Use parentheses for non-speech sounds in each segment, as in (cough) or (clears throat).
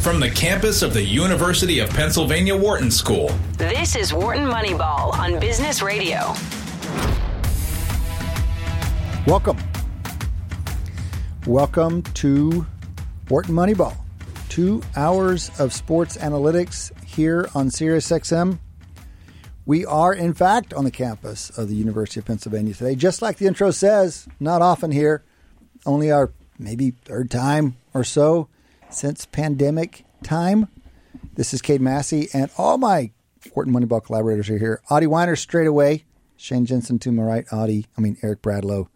from the campus of the University of Pennsylvania Wharton School. This is Wharton Moneyball on Business Radio. Welcome. Welcome to Wharton Moneyball. Two hours of sports analytics here on SiriusXM. We are, in fact, on the campus of the University of Pennsylvania today. Just like the intro says, not often here, only our maybe third time or so since pandemic time. This is Cade Massey, and all my Wharton Moneyball collaborators are here. Adi Wyner straight away, Shane Jensen to my right, Adi, I mean Eric Bradlow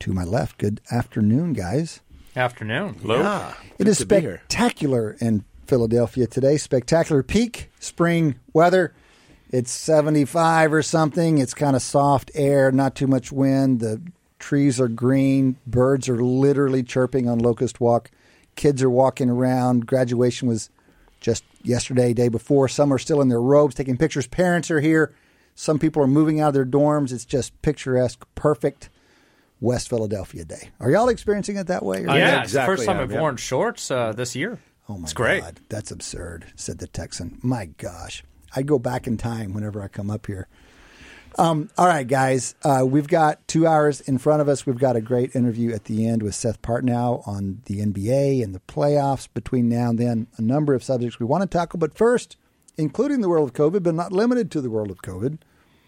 to my left. Good afternoon, guys. Afternoon. Hello. It is spectacular in Philadelphia today. Spectacular peak spring weather. It's 75 or something. It's kind of soft air, not too much wind. The trees are green. Birds are literally chirping on Locust Walk. Kids are walking around. Graduation was just yesterday, day before. Some are still in their robes taking pictures. Parents are here. Some people are moving out of their dorms. It's just picturesque, perfect West Philadelphia day. Are y'all experiencing it that way? or- yeah, it's the exactly first time am, I've yeah. worn shorts uh, this year. Oh my It's great. God, that's absurd," said the Texan. My gosh, I'd go back in time whenever I come up here. Um, all right, guys, uh, we've got two hours in front of us. We've got a great interview at the end with Seth Partnow on the NBA and the playoffs. Between now and then, a number of subjects we want to tackle. But first, including the world of COVID, but not limited to the world of COVID,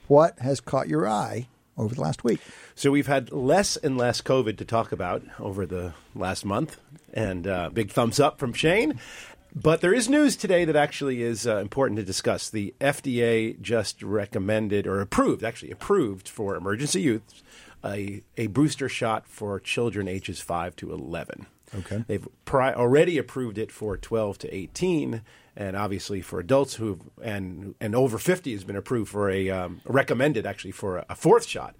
what has caught your eye over the last week? So we've had less and less COVID to talk about over the last month, and uh, big thumbs up from Shane. But there is news today that actually is uh, important to discuss. The FDA just recommended or approved, actually approved for emergency use, a, a booster shot for children ages 5 to 11. Okay. They've pri- already approved it for 12 to 18, and obviously for adults who and and over 50 has been approved for a um, recommended actually for a, a fourth shot,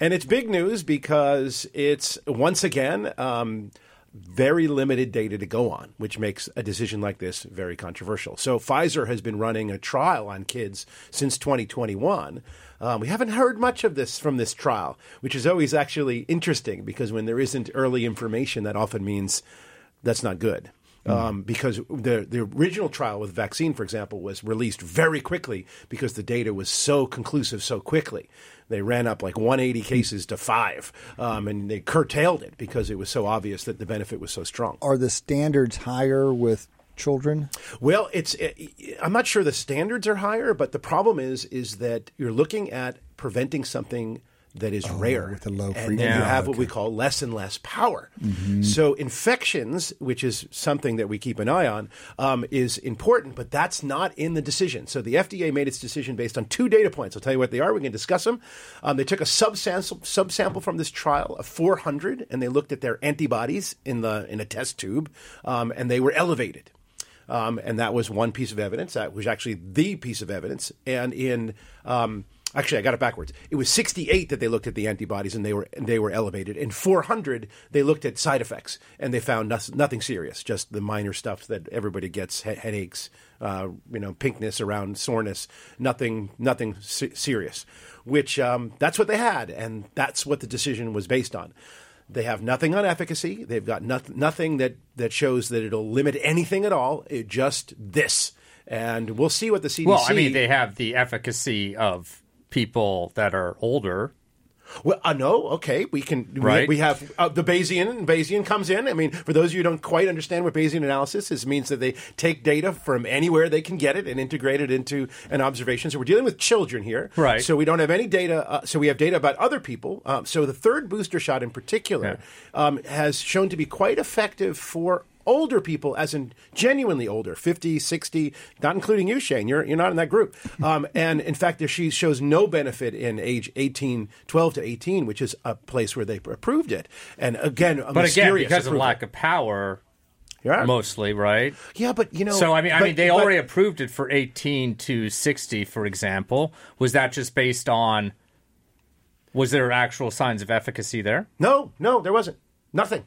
and it's big news because it's once again. Um, very limited data to go on, which makes a decision like this very controversial. So Pfizer has been running a trial on kids since 2021. Um, we haven't heard much of this from this trial, which is always actually interesting because when there isn't early information, that often means that's not good. Um, because the the original trial with vaccine, for example, was released very quickly because the data was so conclusive so quickly. They ran up like 180 cases to five, um, and they curtailed it because it was so obvious that the benefit was so strong. Are the standards higher with children? Well, it's I'm not sure the standards are higher, but the problem is is that you're looking at preventing something that is rare Oh, with a low frequency. and you have what we call less and less power. So infections, which is something that we keep an eye on, um, is important, but that's not in the decision. So the FDA made its decision based on two data points. I'll tell you what they are. We can discuss them. Um, they took a subsample subsample from this trial of 400, and they looked at their antibodies in the in a test tube, um, and they were elevated. Um, and that was one piece of evidence. That was actually the piece of evidence. And in um, actually, I got it backwards. It was 68 that they looked at the antibodies, and they were and they were elevated. In 400, they looked at side effects, and they found nothing, serious, just the minor stuff that everybody gets: he- headaches, uh, you know, pinkness around soreness. Nothing, nothing se- serious. Which um, that's what they had, and that's what the decision was based on. They have nothing on efficacy. They've got noth- nothing that, that shows that it'll limit anything at all. It just this. And we'll see what the CDC. Well, I mean, they have the efficacy of people that are older. Well, uh, no, okay, we can. Right. We, have uh, the Bayesian, and Bayesian comes in. I mean, for those of you who don't quite understand what Bayesian analysis is, means that they take data from anywhere they can get it and integrate it into an observation. So we're dealing with children here, Right. So we don't have any data. Uh, so we have data about other people. Um, so the third booster shot, in particular, um, has shown to be quite effective for. Older people, as in genuinely older, 50, 60, not including you, Shane. You're, you're not in that group. (laughs) Um, and in fact, there- she shows no benefit in age 18, 12 to 18, which is a place where they approved it. And again, a But again, mysterious because of lack of power, Yeah. mostly, right? Yeah, but you know. So I mean, I mean, they but- already approved it for 18 to 60, for example. Was that just based on? Was there actual signs of efficacy there? No, no, there wasn't. Nothing.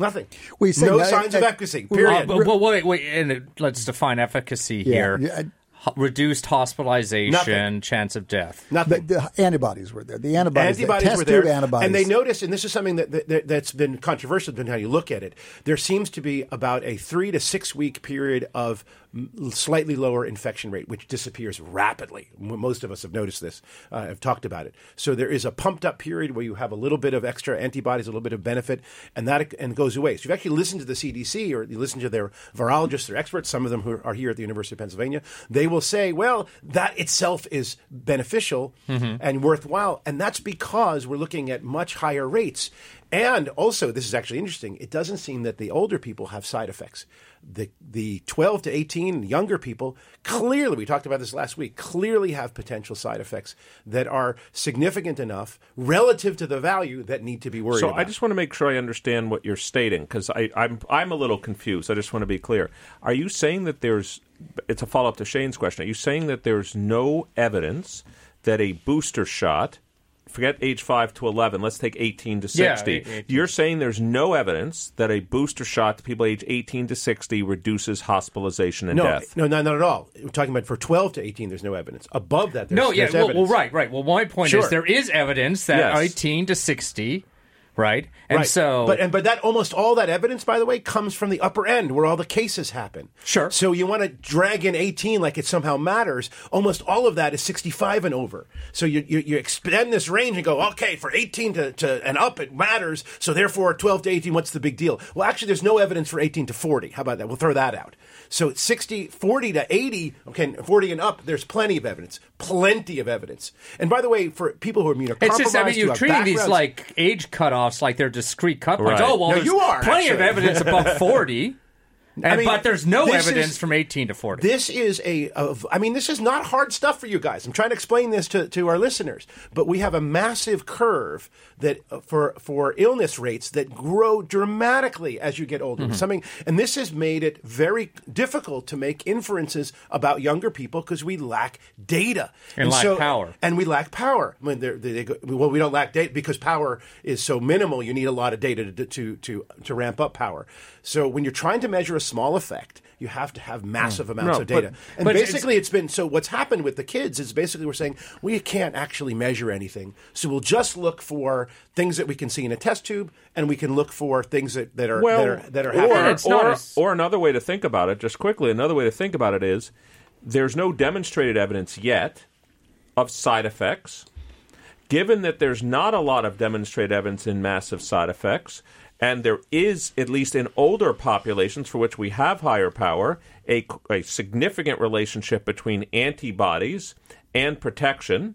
Nothing. Well, no that- signs of uh, efficacy. Period. Uh, but, but wait, wait, and it, let's define efficacy here. Yeah, I- reduced hospitalization, Nothing. chance of death. Nothing. The, the antibodies were there. The antibodies, the antibodies test were there, tube antibodies. and they noticed, and this is something that, that that's been controversial, depending how you look at it. There seems to be about a three to six week period of m- slightly lower infection rate, which disappears rapidly. Most of us have noticed this. Uh, have talked about it. So there is a pumped up period where you have a little bit of extra antibodies, a little bit of benefit, and that and goes away. So you've actually listened to the CDC or you listen to their virologists, their experts. Some of them who are here at the University of Pennsylvania, they will say, well, that itself is beneficial and worthwhile, and that's because we're looking at much higher rates. And also, this is actually interesting. It doesn't seem that the older people have side effects. The the 12 to 18 younger people clearly, we talked about this last week, clearly have potential side effects that are significant enough relative to the value that need to be worried about. So about. I just want to make sure I understand what you're stating because I'm I'm a little confused. I just want to be clear. Are you saying that there's? It's a follow up to Shane's question. Are you saying that there's no evidence that a booster shot? Forget age 5 to 11. Let's take 18 to 60. eight- 18. You're saying there's no evidence that a booster shot to people age 18 to 60 reduces hospitalization and no, death. no, no, not at all. We're talking about for 12 to 18, there's no evidence. Above that, there's, No, yeah, there's well, well, right, right. Well, my point Sure. is there is evidence that Yes. 18 to 60, right? And right. so, but and but that almost all that evidence, by the way, comes from the upper end where all the cases happen. Sure. So you want to drag in 18 like it somehow matters. Almost all of that is 65 and over. So you you, you expand this range and go, okay, for 18 to, to and up it matters. So therefore, 12 to 18, what's the big deal? Well, actually, there's no evidence for 18 to 40. How about that? We'll throw that out. So 60, 40 to 80, okay, 40 and up, there's plenty of evidence. Plenty of evidence. And by the way, for people who are immunocompromised, it's just, I mean, you're treating these like age cutoffs like they're discrete cut points. Right. Oh, well, No, you are, plenty of evidence above 40. (laughs) And, mean, but there's no evidence is- from 18 to 40. This is a, of, I mean, this is not hard stuff for you guys. I'm trying to explain this to, to our listeners, but we have a massive curve that uh, for for illness rates that grow dramatically as you get older. Mm-hmm. Something, and this has made it very difficult to make inferences about younger people because we lack data And lack power. and we lack power. I mean, they're, they, they go, well, we don't lack data because power is so minimal. You need a lot of data to, to to to ramp up power. So when you're trying to measure a small effect, you have to have massive mm. amounts No, of data. but- and but it's- basically, it's been so. What's happened with the kids is basically we're saying we can't actually measure anything, so we'll just look for things that we can see in a test tube, and we can look for things that, that are that are that are happening. Or, It's not or, as- or another way to think about it, just quickly, another way to think about it is there's no demonstrated evidence yet of side effects. Given that there's not a lot of demonstrated evidence in massive side effects, and there is, at least in older populations for which we have higher power, a, a significant relationship between antibodies and protection.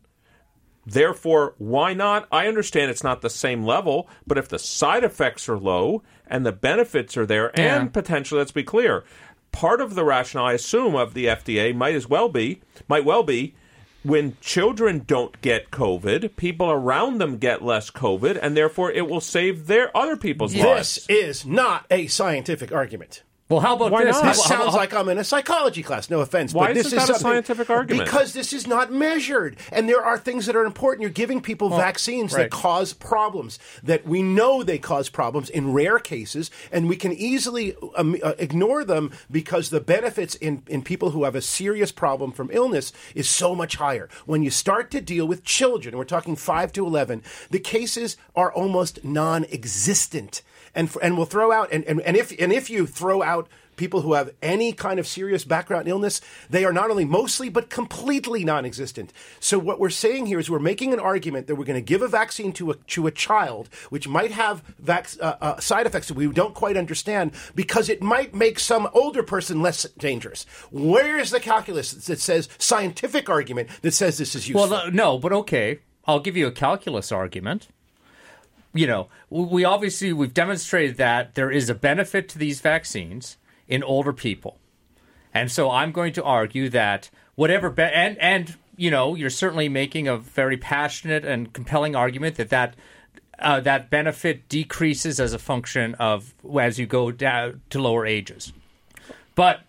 Therefore, why not? I understand it's not the same level, but if the side effects are low and the benefits are there, Yeah. and potentially, let's be clear, part of the rationale, I assume, of the FDA might as well be, might well be, when children don't get COVID, people around them get less COVID, and therefore it will save their other people's lives. This is not a scientific argument. Well, how about Why this? not? How- This how- sounds how- like I'm in a psychology class. No offense, Why but this isn't is that a something- scientific argument? Because this is not measured, and there are things that are important. You're giving people vaccines right. that cause problems that we know they cause problems in rare cases, and we can easily um, uh, ignore them because the benefits in in people who have a serious problem from illness is so much higher. When you start to deal with children, we're talking five to eleven, the cases are almost non-existent, and and we'll throw out and, and, and if and if you throw out people who have any kind of serious background illness, they are not only mostly but completely non-existent. So what we're saying here is we're making an argument that we're going to give a vaccine to a to a child, which might have vac- uh, uh, side effects that we don't quite understand, because it might make some older person less dangerous. Where is the calculus that says scientific argument that says this is useful? Well, no, but okay. I'll give you a calculus argument. You know, we obviously we've demonstrated that there is a benefit to these vaccines in older people, and so I'm going to argue that whatever be- and and you know you're certainly making a very passionate and compelling argument that that uh, that benefit decreases as a function of as you go down to lower ages, but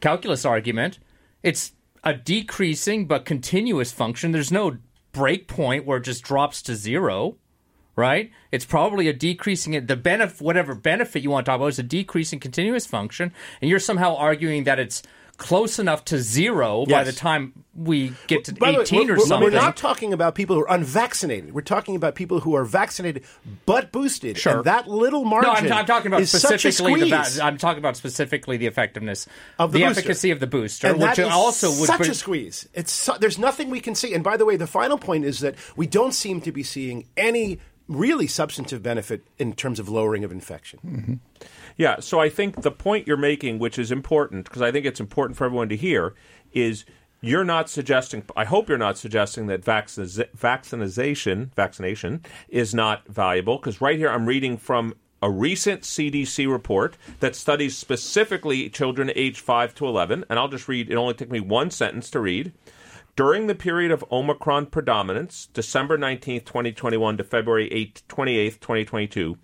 calculus argument, it's a decreasing but continuous function. There's no break point where it just drops to zero, right? It's probably a decreasing the benefit whatever benefit you want to talk about is a decreasing continuous function, and you're somehow arguing that it's close enough to zero by the time we get to By the way, 18 we're, or something. We're not talking about people who are unvaccinated. We're talking about people who are vaccinated but boosted. Sure. And that little margin no, I'm, I'm talking about is such a specifically the. va- I'm talking about specifically the effectiveness of the, booster. efficacy of the booster, and which also would such a squeeze. It's so, there's nothing we can see. And by the way, the final point is that we don't seem to be seeing any really substantive benefit in terms of lowering of infection. Mm-hmm. Yeah, so I think the point you're making, which is important, because I think it's important for everyone to hear, is you're not suggesting. I hope you're not suggesting that vaccination vaccination is not valuable. Because right here, I'm reading from a recent CDC report that studies specifically children aged five to 11, and I'll just read. It only took me one sentence to read. During the period of Omicron predominance, December 19th, 2021 to February 8th, 28th, 2022,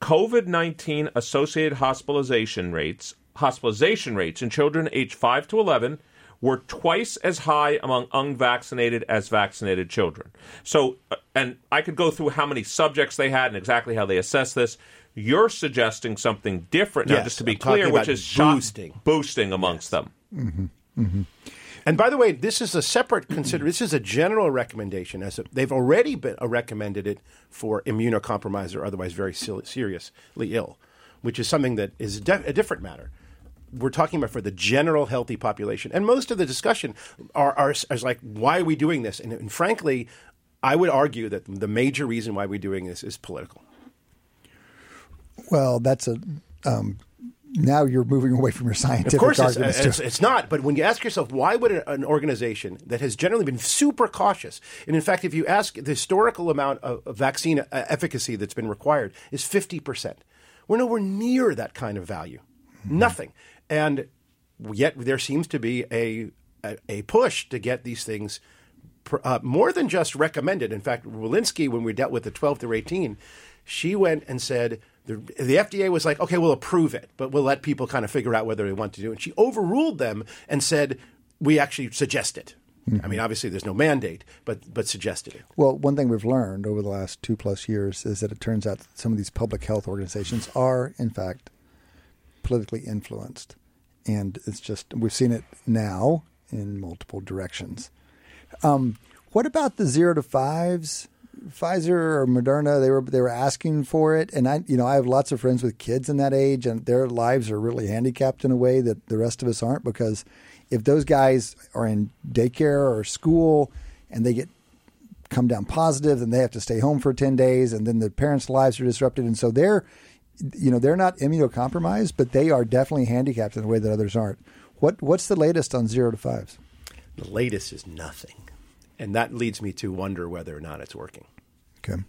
COVID 19 associated hospitalization rates hospitalization rates in children aged 5 to 11 were twice as high among unvaccinated as vaccinated children. So, uh, and I could go through how many subjects they had and exactly how they assessed this. You're suggesting something different now, Yes, just to be I'm clear, which is shot- boosting. boosting amongst them. And by the way, this is a separate consider. This is a general recommendation. As a, they've already been uh, recommended it for immunocompromised or otherwise very se- seriously ill, which is something that is a, de- a different matter. We're talking about for the general healthy population, and most of the discussion are, are is like, why are we doing this? And, and frankly, I would argue that the major reason why we're doing this is political. Well, that's a. Um, now you're moving away from your scientific Of course, it's, arguments. it's, too. it's not. But when you ask yourself, why would an- an organization that has generally been super cautious, and in fact, if you ask the historical amount of vaccine uh, efficacy that's been required is 50%. We're nowhere near that kind of value. Nothing. And yet there seems to be a, a, a push to get these things uh, more than just recommended. In fact, Walensky, when we dealt with the 12 through 18, she went and said the, the FDA was like, okay, we'll approve it, but we'll let people kind of figure out whether they want to do it. And she overruled them and said, we actually suggest it. I mean, obviously, there's no mandate, but but suggested it. Well, one thing we've learned over the last two plus years is that it turns out that some of these public health organizations are, in fact, politically influenced. And it's just, we've seen it now in multiple directions. Um, what about the zero to fives? Pfizer or Moderna, they were they were asking for it, and I, you know, I have lots of friends with kids in that age, and their lives are really handicapped in a way that the rest of us aren't. Because if those guys are in daycare or school and they get come down positive, then they have to stay home for 10 days and then the parents' lives are disrupted. And so they're, you know, they're not immunocompromised, but they are definitely handicapped in a way that others aren't. What, what's the latest on zero to fives? The latest is nothing, and that leads me to wonder whether or not it's working Okay.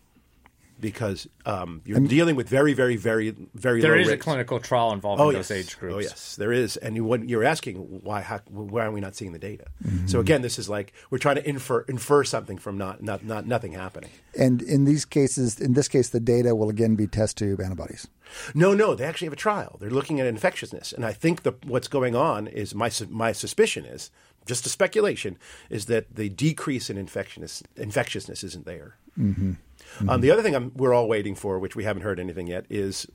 Because um, you're dealing with very, very, very, very There low is a clinical trial involving oh, those yes. age groups. Oh yes, there is, and you, what you're asking why how, why are we not seeing the data? Mm-hmm. So again, this is like we're trying to infer infer something from not not, not nothing happening. And in these cases, in this case, the data will again be test tube antibodies. No, no, they actually have a trial. They're looking at infectiousness, and I think the, what's going on is my my suspicion is just a speculation is that the decrease in infectiousness infectiousness isn't there. Mm-hmm. Um, the other thing I'm, we're all waiting for, which we haven't heard anything yet, is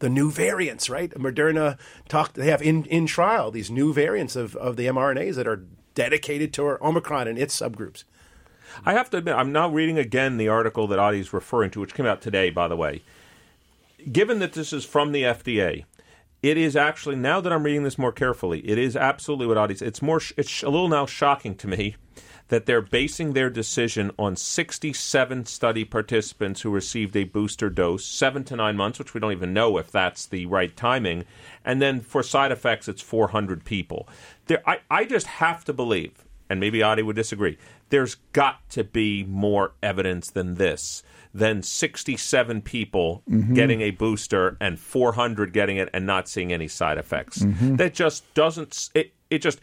the new variants. Right, Moderna talked. They have in in trial these new variants of, of the mRNAs that are dedicated to Omicron and its subgroups. I have to admit, I'm now reading again the article that Adi's referring to, which came out today, by the way. Given that this is from the FDA, it is actually now that I'm reading this more carefully, it is absolutely what Adi's. It's more. It's a little now shocking to me that they're basing their decision on 67 study participants who received a booster dose, seven to nine months, which we don't even know if that's the right timing, and then for side effects, it's 400 people. There, I, I just have to believe, and maybe Adi would disagree. There's got to be more evidence than this, than 67 people mm-hmm. getting a booster and 400 getting it and not seeing any side effects. Mm-hmm. That just doesn't. It, it just.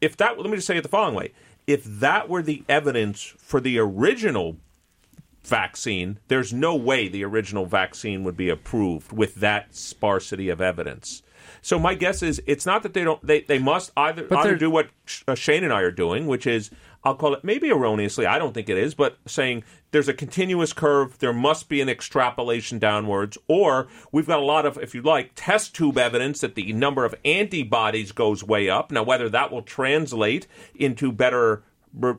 If that. Let me just say it the following way. If that were the evidence for the original vaccine, there's no way the original vaccine would be approved with that sparsity of evidence. So my guess is it's not that they don't they, they must either But either do what uh, Shane and I are doing, which is I'll call it maybe erroneously, I don't think it is, but saying there's a continuous curve, there must be an extrapolation downwards, or we've got a lot of, if you like, test tube evidence that the number of antibodies goes way up. Now, whether that will translate into better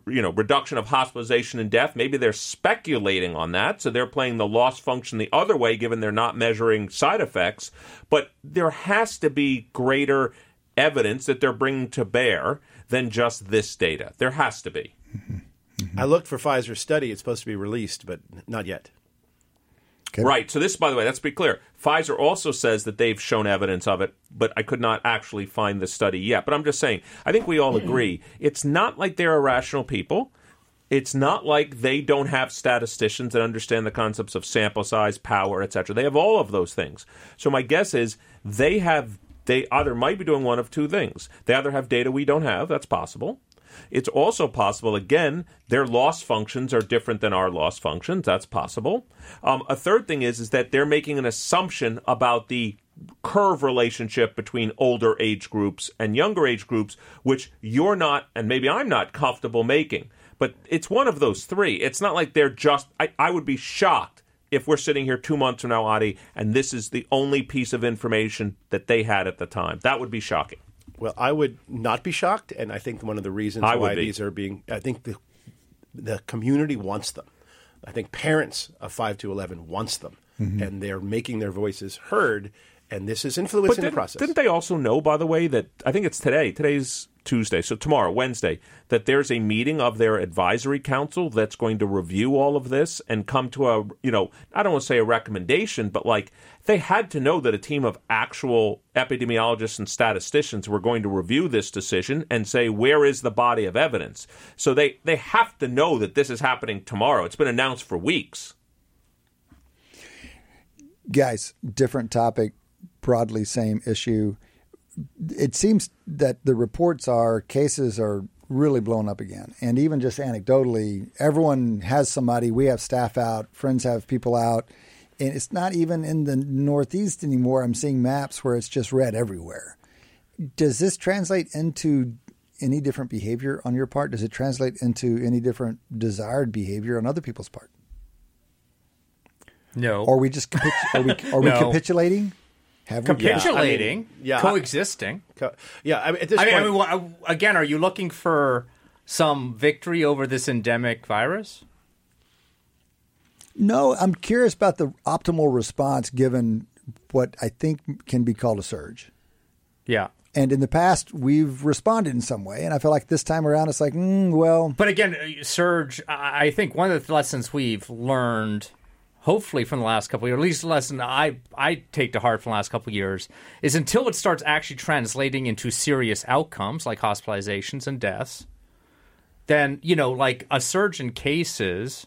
you know reduction of hospitalization and death maybe they're speculating on that so they're playing the loss function the other way given they're not measuring side effects but there has to be greater evidence that they're bringing to bear than just this data there has to be mm-hmm. I looked for Pfizer's study. It's supposed to be released, but not yet. Okay. Right. So this, by the way, let's be clear. Pfizer also says that they've shown evidence of it, but I could not actually find the study yet. But I'm just saying, I think we all agree it's not like they're irrational people. It's not like they don't have statisticians that understand the concepts of sample size, power, etc. They have all of those things. So my guess is they have they either might be doing one of two things. They either have data we don't have, that's possible, it's also possible, again, their loss functions are different than our loss functions. That's possible. Um, a third thing is, is that they're making an assumption about the curve relationship between older age groups and younger age groups, which you're not, and maybe I'm not comfortable making. But it's one of those three. It's not like they're just, I, I would be shocked if we're sitting here two months from now, Adi, and this is the only piece of information that they had at the time. That would be shocking. Well, I would not be shocked, and I think one of the reasons why be. these are being, I think the the community wants them. I think parents of five to eleven wants them, mm-hmm. and they're making their voices heard. And this is influencing the process. didn't they also know, by the way, that I think it's today, today's Tuesday, so tomorrow, Wednesday, that there's a meeting of their advisory council that's going to review all of this and come to a, you know, I don't want to say a recommendation, but like they had to know that a team of actual epidemiologists and statisticians were going to review this decision and say, where is the body of evidence? So they, they have to know that this is happening tomorrow. It's been announced for weeks. Guys, different topic, broadly same issue. It seems that the reports are cases are really blown up again. And even just anecdotally, everyone has somebody. We have staff out, friends have people out. And it's not even in the Northeast anymore. I'm seeing maps where it's just red everywhere. Does this translate into any different behavior on your part? Does it translate into any different desired behavior on other people's part? No. Are we just capitu- are we are we (laughs) No. capitulating? Have we? capitulating, yeah, I- coexisting. Co- yeah, I mean, at this I mean, I point, mean, wha- again, are you looking for some victory over this endemic virus? No, I'm curious about the optimal response given what I think can be called a surge. Yeah. And in the past, we've responded in some way, and I feel like this time around, it's like, mm, well, But again, surge. I I think one of the lessons we've learned, hopefully from the last couple of years, at least the lesson I I take to heart from the last couple years, is until it starts actually translating into serious outcomes like hospitalizations and deaths, then you know, like a surge in cases.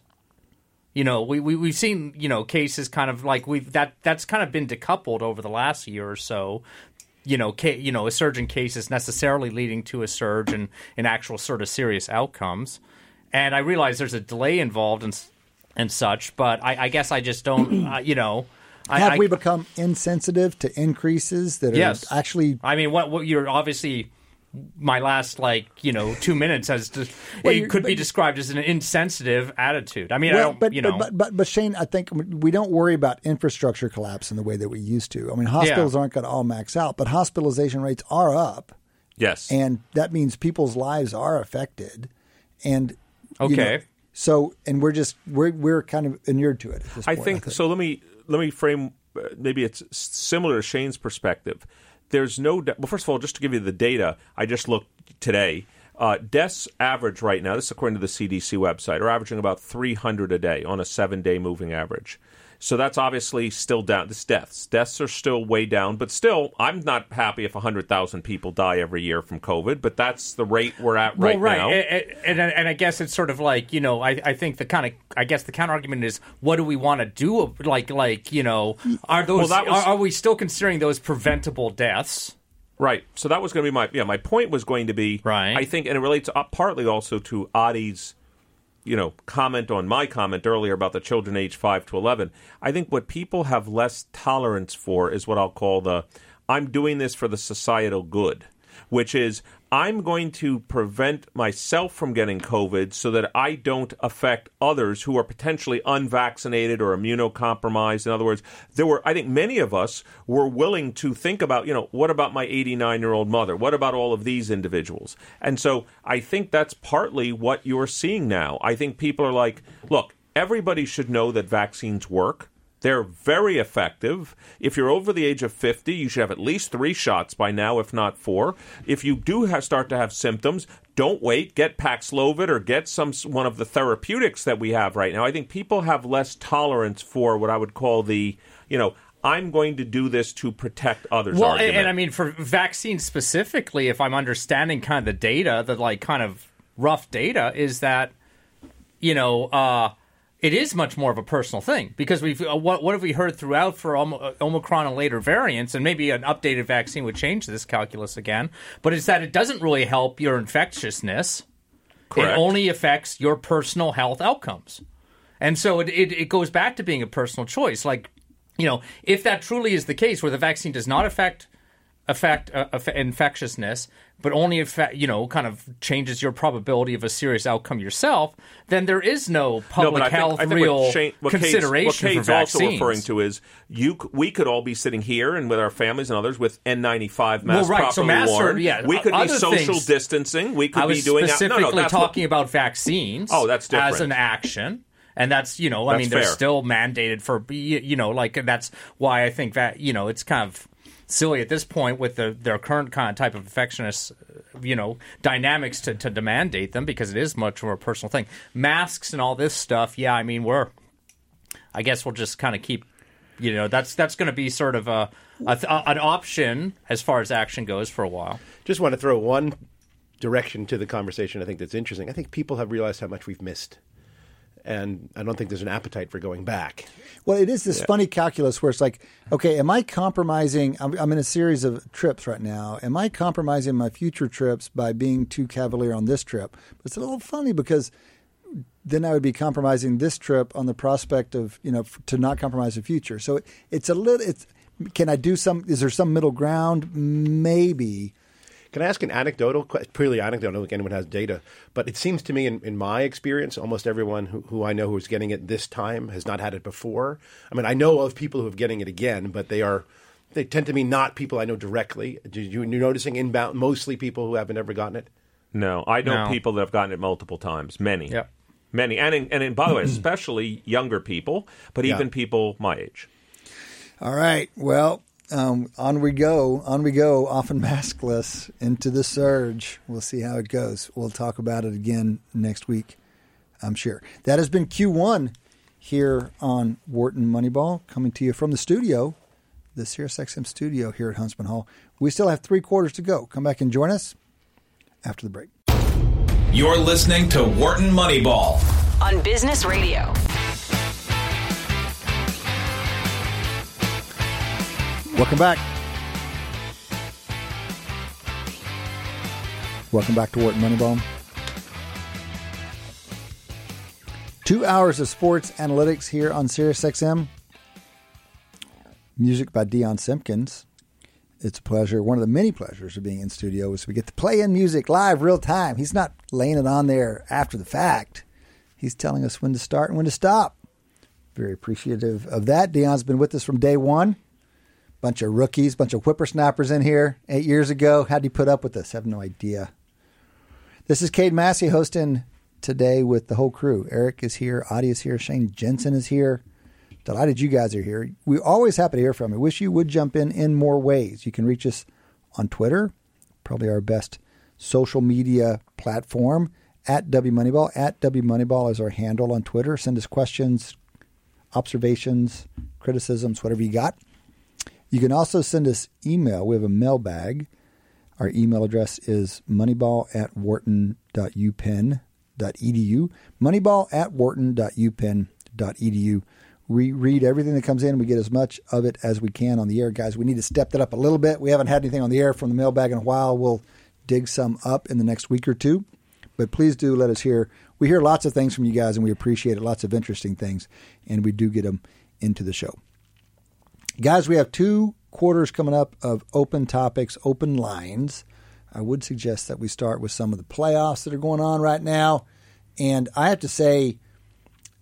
You know, we, we we've seen you know cases kind of like we've that that's kind of been decoupled over the last year or so. You know, ca- you know, a surge in cases necessarily leading to a surge in, in actual sort of serious outcomes. And I realize there's a delay involved s- and such, but I, I guess I just don't. (clears throat) Uh, you know, I, have I, we become insensitive to increases that are Yes. actually? I mean, what what you're obviously my last like you know two minutes as to, Well, it you're- could be described as an insensitive attitude. I mean, I don't, but, you know, but, but but but Shane, I think we don't worry about infrastructure collapse in the way that we used to. I mean, hospitals Yeah. aren't going to all max out, but hospitalization rates are up, Yes. and that means people's lives are affected. And you know, Okay. So and we're just we're we're kind of inured to it. I point, think so. Let me let me frame. Uh, maybe it's similar to Shane's perspective. There's no. Well, first of all, just to give you the data, I just looked today. Uh, deaths average right now. This is according to the CDC website. Are averaging about 300 a day on a seven-day moving average. So that's obviously still down. This deaths. Deaths are still way down, but still, I'm not happy if 100,000 people die every year from COVID. But that's the rate we're at right, well, right, now. And, and, and I guess it's sort of like you know, I, I think the kind of I guess the counter argument is what do we want to do? Like like you know, are those that was- are, are we still considering those preventable deaths? Right. So that was going to be my yeah. My point was going to be Right. I think, and it relates uh, partly also to Adi's, you know, comment on my comment earlier about the children age five to eleven. I think what people have less tolerance for is what I'll call the I'm doing this for the societal good. which is I'm going to prevent myself from getting COVID so that I don't affect others who are potentially unvaccinated or immunocompromised. In other words, there were, I think many of us were willing to think about, you know, what about my 89 year old mother? What about all of these individuals? And so I think that's partly what you're seeing now. I think people are like, look, everybody should know that vaccines work. They're very effective. If you're over the age of 50, you should have at least three shots by now, if not four. If you do have, start to have symptoms, don't wait. Get Paxlovid or get some one of the therapeutics that we have right now. I think people have less tolerance for what I would call the, you know, I'm going to do this to protect others. Well, argument. and, and I mean for vaccines specifically, if I'm understanding kind of the data, the like kind of rough data is that you know uh, it is much more of a personal thing because we've uh, what what have we heard throughout for Om- uh, Omicron and later variants, and maybe an updated vaccine would change this calculus again. But it's that it doesn't really help your infectiousness. Correct. It only affects your personal health outcomes. And so it, it, it goes back to being a personal choice. Like, you know, if that truly is the case where the vaccine does not affect affect uh, infectiousness, but only affect, you know, kind of changes your probability of a serious outcome yourself, then there is no No, public I health think real what, Shane, what consideration what Cade's for also referring to is you. We could all be sitting here and with our families and others with N95 masks Well, right, so properly masks are- worn. yeah, we could be social things- distancing. We could I be doing that. specifically No, no, that's what- talking about vaccines. Oh, that's different. As an action. And that's you know I That's mean they're still mandated for you know like that's why I think that you know it's kind of silly at this point with the their current kind of type of infectious uh, you know dynamics to to mandate them because it is much more a personal thing. Masks and all this stuff, yeah, I mean we're I guess we'll just kind of keep you know that's that's going to be sort of a, a an option as far as action goes for a while. Just want to throw one direction to the conversation. I think that's interesting. I think people have realized how much we've missed, and I don't think there's an appetite for going back. Well, it is this funny calculus where it's like, okay, am I compromising? I'm, I'm in a series of trips right now. Am I compromising my future trips by being too cavalier on this trip? But it's a little funny because then I would be compromising this trip on the prospect of you know f- to not compromise the future. So it, it's a little. It's can I do some? Is there some middle ground? Maybe. Can I ask an anecdotal, que- purely anecdotal, I don't think anyone has data, but it seems to me, in, in my experience, almost everyone who, who I know who is getting it this time has not had it before. I mean, I know of people who are getting it again, but they are, they tend to be not people I know directly. Do you, you're noticing inbound, mostly people who haven't ever gotten it? No, I know No. people that have gotten it multiple times. Many. Yep. Many. And, in, and in, by the way, especially younger people, but Yeah. even people my age. All right. Well, um, on we go. On we go. Often (laughs) maskless into the surge. We'll see how it goes. We'll talk about it again next week. I'm sure. That has been Q1 here on Wharton Moneyball, coming to you from the studio, the SiriusXM studio here at Huntsman Hall. We still have three quarters to go. Come back and join us after the break. You're listening to Wharton Moneyball. on Business Radio. Welcome back. Welcome back to Wharton Moneyball. Two hours of sports analytics here on SiriusXM. Music by Dion Simpkins. It's a pleasure. One of the many pleasures of being in studio is we get to play in music live, real time. He's not laying it on there after the fact. He's telling us when to start and when to stop. Very appreciative of that. Dion's been with us from day one bunch of rookies, bunch of whippersnappers in here eight years ago. How'd he put up with this? I have no idea. This is Cade Massey hosting today with the whole crew. Eric is here, Adi is here, Shane Jensen is here. Delighted you guys are here. We're always happy to hear from you. Wish you would jump in in more ways. You can reach us on Twitter, probably our best social media platform, at WMoneyball. At WMoneyball is our handle on Twitter. Send us questions, observations, criticisms, whatever you got. You can also send us email. We have a mailbag. Our email address is moneyball at wharton.upenn.edu. Moneyball at wharton.upenn.edu. We read everything that comes in. We get as much of it as we can on the air. Guys, we need to step that up a little bit. We haven't had anything on the air from the mailbag in a while. We'll dig some up in the next week or two. But please do let us hear. We hear lots of things from you guys, and we appreciate it. Lots of interesting things, and we do get them into the show. Guys, we have two quarters coming up of open topics, open lines. I would suggest that we start with some of the playoffs that are going on right now. And I have to say,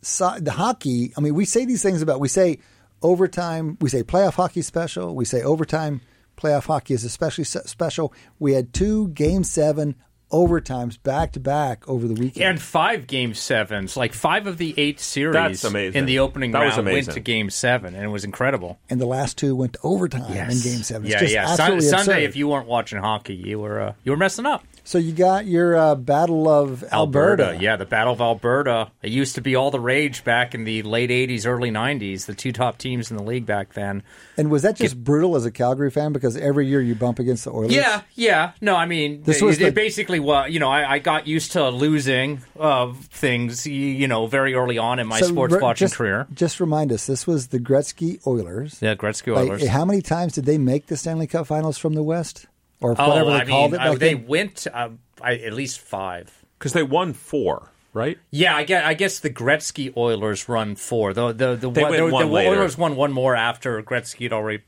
so, the hockey, I mean, we say these things about, we say overtime, we say playoff hockey special, we say overtime playoff hockey is especially special. We had two game seven overtimes back to back over the weekend. And five game sevens, like five of the eight series That's amazing. in the opening That was round went to game seven, and it was incredible. and the last two went to overtime in game seven. It's Yeah, just yeah. Sun- absolutely Sunday, if you weren't watching hockey, you were uh, you were messing up. So you got your uh, Battle of Alberta. yeah, the Battle of Alberta. It used to be all the rage back in the late '80s, early '90s. The two top teams in the league back then. And was that just brutal as a Calgary fan because every year you bump against the Oilers? Yeah, yeah. No, I mean, This it, was it the- basically what you know. I, I got used to losing uh, things, you know, very early on in my So sports re- watching just, career. Just remind us, this was the Gretzky Oilers. Yeah, Gretzky Like, Oilers. how many times did they make the Stanley Cup Finals from the West, or oh, whatever they I called mean, it? uh, they then? went uh, I, at least five. Because they won four, right? Yeah, I guess, I guess the Gretzky Oilers run four. The the the, They one- went the, one the later. Oilers won one more after Gretzky had already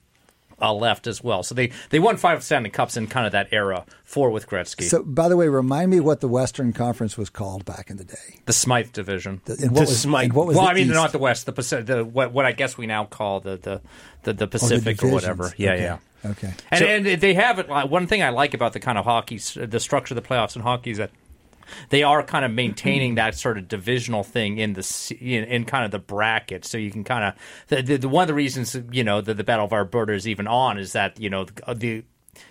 uh, left as well. So they they won five Stanley Cups in kind of that era. Four with Gretzky. So, by the way, remind me what the Western Conference was called back in the day. the Smythe division. And what was, Smythe. and what was well, the I mean, East? not the West, the Pacific, the what, what I guess we now call the the the, the Pacific or whatever. Yeah, Okay. yeah. Okay. And, and they have it. One thing I like about the kind of hockey, the structure of the playoffs in hockey is that they are kind of maintaining that sort of divisional thing in the in, in kind of the bracket. So you can kind of the, the, the one of the reasons you know that the Battle of Alberta is even on is that you know the, the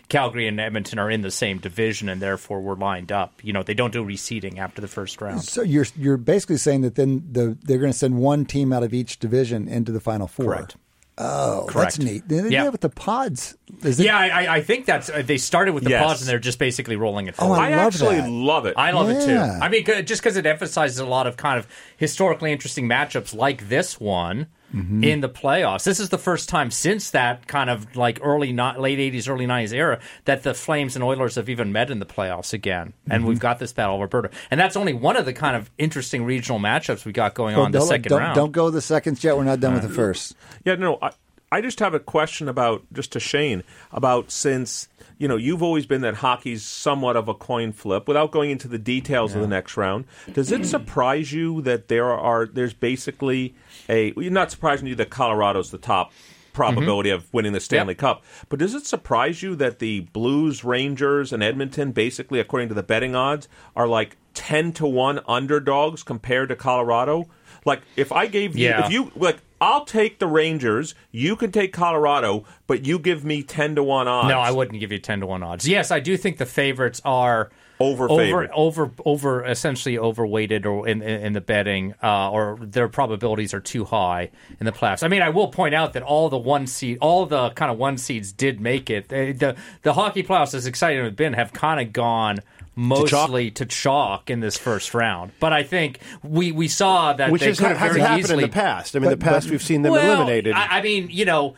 Calgary and Edmonton are in the same division and therefore we're lined up. You know they don't do reseeding after the first round. So you're you're basically saying that then the they're going to send one team out of each division into the final four. Correct. Oh, Correct. that's neat. They, they Yeah. with the pods. Is it, Yeah, I, I- I think that's uh, they started with the Yes. pods and they're just basically rolling it Oh, forward. I I, love actually that. love it. I love it too. I mean, just because it emphasizes a lot of kind of historically interesting matchups like this one Mm-hmm. in the playoffs. This is the first time since that kind of like early, not late '80s, early '90s era that the Flames and Oilers have even met in the playoffs again. And Mm-hmm. we've got this battle of Alberta, and that's only one of the kind of interesting regional matchups we got going Oh, on the don't, 2nd don't, round. don't go the seconds yet. We're not done with the first. Yeah, no, I, I just have a question about just to Shane about since you know you've always been that hockey's somewhat of a coin flip. Without going into the details of the next round, does it surprise you that there are there's basically a you're not surprising you that Colorado's the top probability mm-hmm. of winning the Stanley Cup, but does it surprise you that the Blues, Rangers, and Edmonton, basically according to the betting odds, are like ten to one underdogs compared to Colorado? Like if I gave you Yeah. if you like I'll take the Rangers. You can take Colorado, but you give me ten to one odds. No, I wouldn't give you ten to one odds. Yes, I do think the favorites are Over over over over essentially overweighted or in, in, in the betting, uh, or their probabilities are too high in the playoffs. I mean, I will point out that all the one seed, all the kind of one seeds did make it. They- the the hockey playoffs, as exciting as it's been, have kind of gone. Mostly to chalk in this first round, but I think we, we saw that Which they is, could have hasn't very happened easily in the past. I mean, in the past but- we've seen them well, eliminated. I, I mean, you know,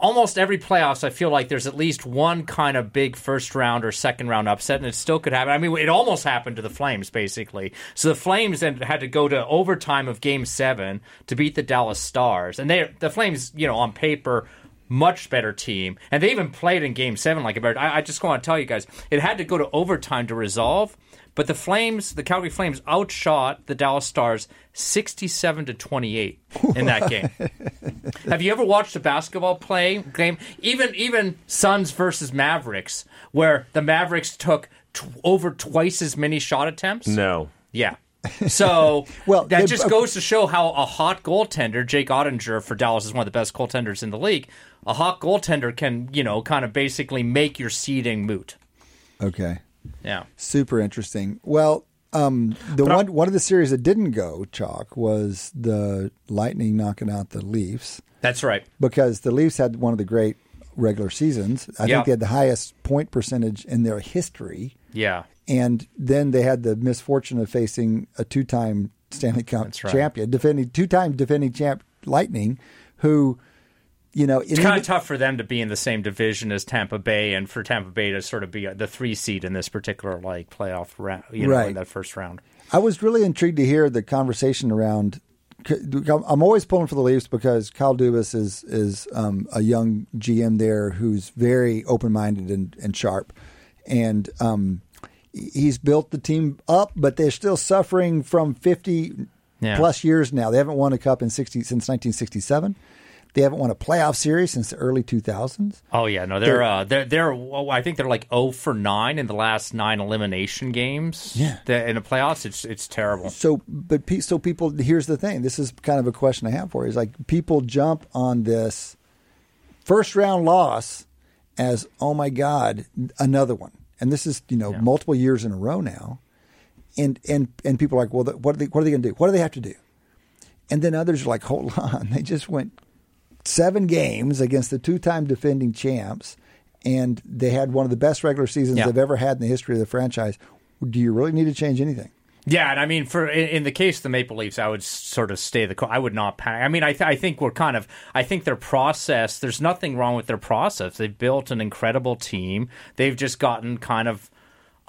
almost every playoffs, I feel like there's at least one kind of big first round or second round upset, and it still could happen. I mean, it almost happened to the Flames, basically. So the Flames then had to go to overtime of Game Seven to beat the Dallas Stars, and they the Flames, you know, on paper. Much better team, and they even played in Game Seven like a better. I, I just want to tell you guys, it had to go to overtime to resolve. But the Flames, the Calgary Flames, outshot the Dallas Stars sixty-seven to twenty-eight in that game. (laughs) Have you ever watched a basketball play game? Even even Suns versus Mavericks, where the Mavericks took t- over twice as many shot attempts. no. Yeah. So (laughs) Well, that they- just goes to show how a hot goaltender, Jake Oettinger for Dallas is one of the best goaltenders in the league. A hot goaltender can, you know, kind of basically make your seeding moot. Okay. Yeah. Super interesting. Well, um, the one one of the series that didn't go chalk was the Lightning knocking out the Leafs That's right. because the Leafs had one of the great regular seasons. I Yeah. think they had the highest point percentage in their history, Yeah. and then they had the misfortune of facing a two-time Stanley Cup right. champion, defending two-time defending champ Lightning, who, you know, It's kind of tough for them to be in the same division as Tampa Bay, and for Tampa Bay to sort of be the three seed in this particular like playoff round, you know, Right. in that first round. I was really intrigued to hear the conversation around. I'm always pulling for the Leafs because Kyle Dubas is is um, a young GM there who's very open minded and, and sharp, and um, he's built the team up, but they're still suffering from 50 Yeah. plus years now. They haven't won a cup in 60 since 1967. They haven't won a playoff series since the early 2000s. Oh yeah, no, they're uh, they're they're. well, I think they're like zero for nine in the last nine elimination games. Yeah. The- in the playoffs, it's it's terrible. So, but pe- so people. Here's the thing. This is kind of a question I have for you. Is like people jump on this first round loss as oh my god another one, and this is you know multiple years in a row now, and and and people are like, well, what are they what are they going to do? What do they have to do? And then others are like, hold (laughs) on, they just went seven games against the two time defending champs, and they had one of the best regular seasons Yeah. they've ever had in the history of the franchise. Do you really need to change anything? Yeah, and I mean, for in, in the case of the Maple Leafs, I would sort of stay the. I would not panic. I mean, I, th- I think we're kind of. I think their process. There's nothing wrong with their process. They've built an incredible team. They've just gotten kind of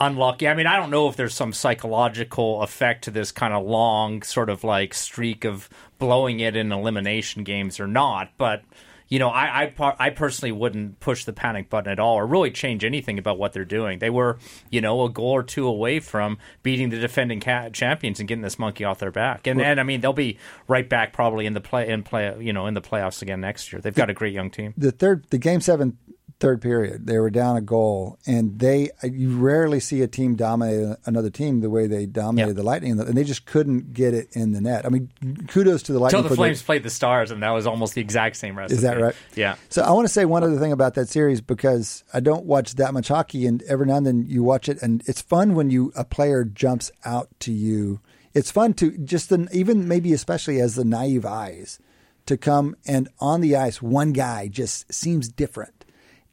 unlucky. I mean, I don't know if there's some psychological effect to this kind of long sort of like streak of blowing it in elimination games or not, but. You know, I, I I personally wouldn't push the panic button at all, or really change anything about what they're doing. They were, you know, a goal or two away from beating the defending ca- champions and getting this monkey off their back. And and I mean, they'll be right back probably in the play in play, you know, in the playoffs again next year. They've got a great young team. the third the game seven third period they were down a goal and they you rarely see a team dominate another team the way they dominated Yeah. the lightning and they just couldn't get it in the net i mean kudos to the lightning Until the Flames played the Stars, and that was almost the exact same recipe. is that right Yeah. so i want to say one other thing about that series because i don't watch that much hockey and every now and then you watch it and it's fun when you a player jumps out to you it's fun to just the, even maybe especially as the naive eyes to come and on the ice one guy just seems different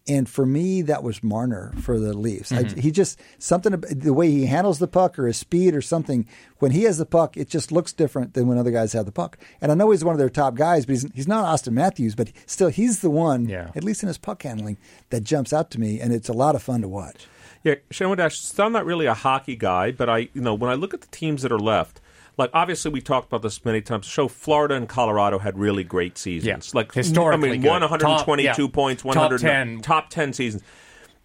and for me, that was Marner for the Leafs. I, mm-hmm. he just something the way he handles the puck or his speed or something. When he has the puck, it just looks different than when other guys have the puck. And I know he's one of their top guys, but he's, he's not Auston Matthews. But still, he's the one, Yeah. at least in his puck handling, that jumps out to me, and it's a lot of fun to watch. Yeah, Shane Dash. I'm not really a hockey guy, but I, you know, when I look at the teams that are left, like obviously we talked about this many times. Show Florida and Colorado had really great seasons. Yeah. Like Historically I mean, 122 yeah. points, Top 10. top 10 seasons.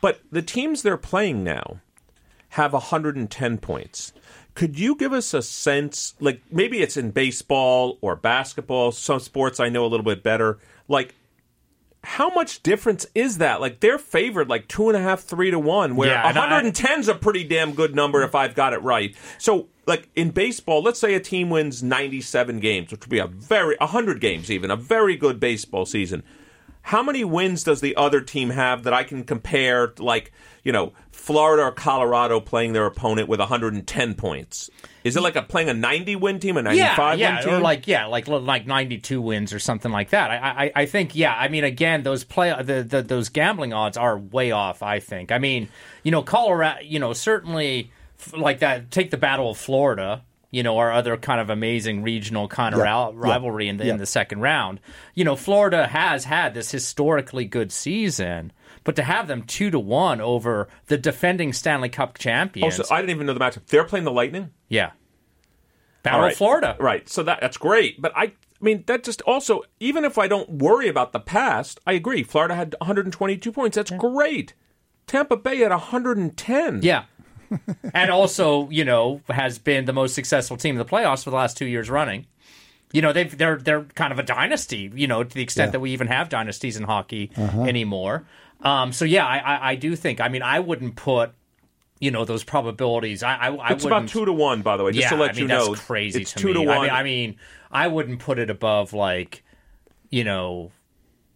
But the teams they're playing now have 110 points. Could you give us a sense, like maybe it's in baseball or basketball, some sports I know a little bit better, like how much difference is that? Like they're favored like two and a half, three to one, where Yeah, and I- 110 is a pretty damn good number if I've got it right. So, like in baseball, let's say a team wins 97 games, which would be a very 100 games even, a very good baseball season. How many wins does the other team have that I can compare to like, you know, Florida or Colorado playing their opponent with 110 points? Is it like a playing a 90 win team, a 95 yeah, win team? or like yeah, like like ninety two wins or something like that. I, I I think yeah. I mean, again, those play the, the those gambling odds are way off. I think. I mean, you know, Colorado. You know, certainly like that. Take the Battle of Florida. You know, our other kind of amazing regional kind of Yeah, yeah, rivalry in the yeah. in the second round. You know, Florida has had this historically good season. But to have them two to one over the defending Stanley Cup oh, champions, also, I didn't even know the matchup. They're playing the Lightning? yeah, Battle of Florida, Right. So that that's great. But I I mean that just also even if I don't worry about the past, I agree. Florida had 122 points. That's great. Tampa Bay had 110. Yeah. And also, you know, has been the most successful team in the playoffs for the last two years running. You know, they've they're they're kind of a dynasty, you know, to the extent Yeah. that we even have dynasties in hockey anymore. Um, so yeah, I, I, I do think. I mean, I wouldn't put, you know, those probabilities. I I, I It's about two to one, by the way. Just yeah, to let I mean, you that's know, crazy it's to two me. to I one. mean, I mean, I wouldn't put it above like, you know,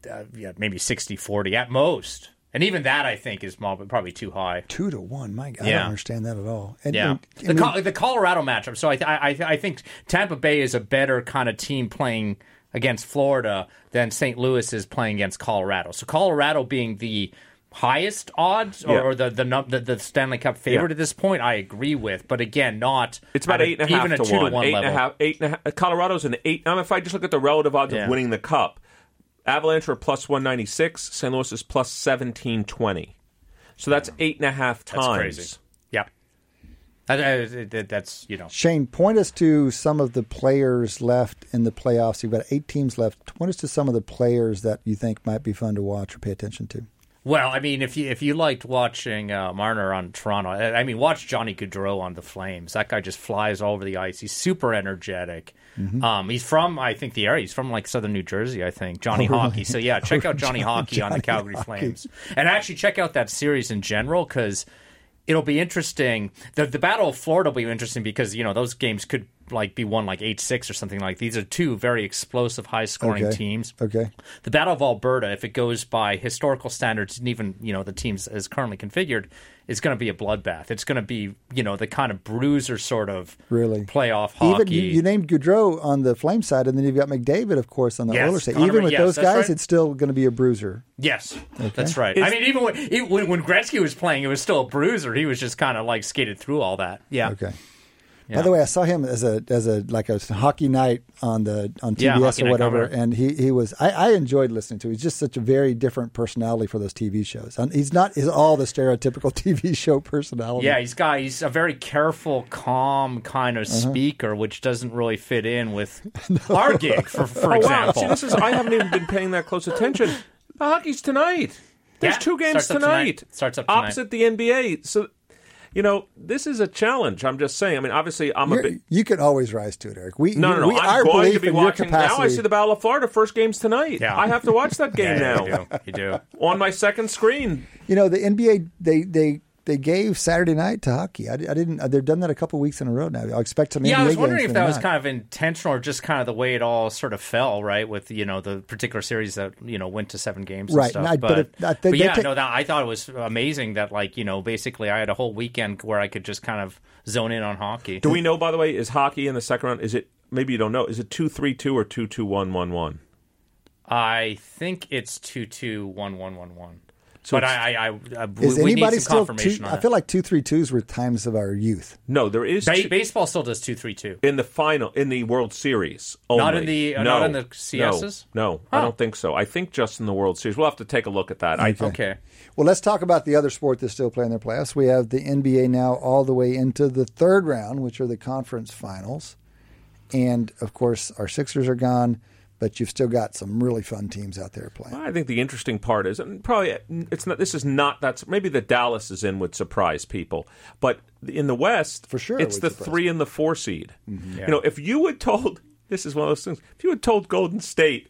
uh, yeah, maybe 60-40 at most. And even that, I think, is mo- probably too high. Two to one, my God, I don't understand that at all. And, Yeah, and- the, and Col- the Colorado matchup. So I, I, I I think Tampa Bay is a better kind of team playing against Florida than St. Louis is playing against Colorado. So Colorado being the highest odds or, Yeah. or the, the num- the the Stanley Cup favorite Yeah. at this point, I agree with. But again, not It's about at a- eight and a half even a to two one. to one Eight and a half- eight and a half- Colorado's an eight. Um, if I just look at the relative odds Yeah. of winning the cup, Avalanche are plus one ninety six. St. Louis is plus seventeen twenty. So that's eight and a half times. That's crazy. Yep. That, that- that- that's you know. Shane, point us to some of the players left in the playoffs. You've got eight teams left. Point us to some of the players that you think might be fun to watch or pay attention to. Well, I mean, if you if you liked watching uh, Marner on Toronto, I I mean, watch Johnny Gaudreau on the Flames. That guy just flies all over the ice. He's super energetic. Mm-hmm. Um, he's from, I think, the area. He's from like southern New Jersey, I think. Johnny (laughs) Oh, really? Hockey. So yeah, check out (laughs) Johnny Hockey on the Calgary Hockey. Flames, and actually check out that series in general because it'll be interesting. The the Battle of Florida will be interesting because you know those games could like be won like eight six or something like. These are two very explosive, high scoring Okay. teams. Okay. The Battle of Alberta, if it goes by historical standards and even you know the teams as currently configured, is going to be a bloodbath. It's going to be you know the kind of bruiser sort of Really? playoff hockey. Even you, you named Gaudreau on the Flame side, and then you've got McDavid, of course, on the Yes, Oilers side. Even with yes, those guys, right. it's still going to be a bruiser. yes, that's right. I mean, even when, even when when Gretzky was playing, it was still a bruiser. He was just kind of like skated through all that. Yeah. Okay. By the way, I saw him as a as a like a hockey night on the on TBS Yeah, or whatever, and he, he was I, I enjoyed listening to. him. He's just such a very different personality for those TV shows. And he's not is all the stereotypical (laughs) TV show personality. Yeah, he's got he's a very careful, calm kind of Uh-huh. speaker, which doesn't really fit in with (laughs) our gig, for (laughs) for Oh wow! example. See, this is I haven't even been paying that close attention. The hockey's tonight. There's Yeah, two games starts tonight. tonight. Starts up tonight. opposite the NBA. So, you know, this is a challenge. I'm just saying. I mean, obviously, I'm a You're- bit. you can always rise to it, Eric. We No, no, no. We, I'm going to be watching now. I see the Battle of Florida. First game's tonight. Yeah. I have to watch that (laughs) game Yeah, now you do. You do. on my second screen. You know, the NBA they they they gave Saturday night to hockey. I, I didn't. They've done that a couple weeks in a row now. I expect some. Yeah, NBA I was wondering if than that was not. kind of intentional or just kind of the way it all sort of fell, right? With you know the particular series that you know went to seven games, and Right, stuff. and I- but but, if- I they but yeah, take- no, that I thought it was amazing that like you know basically I had a whole weekend where I could just kind of zone in on hockey. Do we know, by the way, is hockey in the second round? Is it maybe you don't know? Is it two three two or two two one one one? I think it's two two one one one one. So but it's- I, I, I, I Is we, we anybody need some still? Two, confirmation on I feel like two three twos were times of our youth. No, there is Ba- two- baseball still does two three two. in the final in the World Series. Not in the- uh, no, not in the CSs? No, no I don't think so. I think just in the World Series. We'll have to take a look at that. I, Okay. Well, let's talk about the other sport that's still playing their playoffs. We have the NBA now all the way into the third round, which are the conference finals. And of course, our Sixers are gone, but you've still got some really fun teams out there playing. I think the interesting part is, and probably mm, it's not. This is not. That's maybe the Dallas is in would surprise people, but in the West, For sure it's would the surprise three and the four seed. Mm-hmm. You know, if you had told (laughs) this is one of those things. If you had told Golden State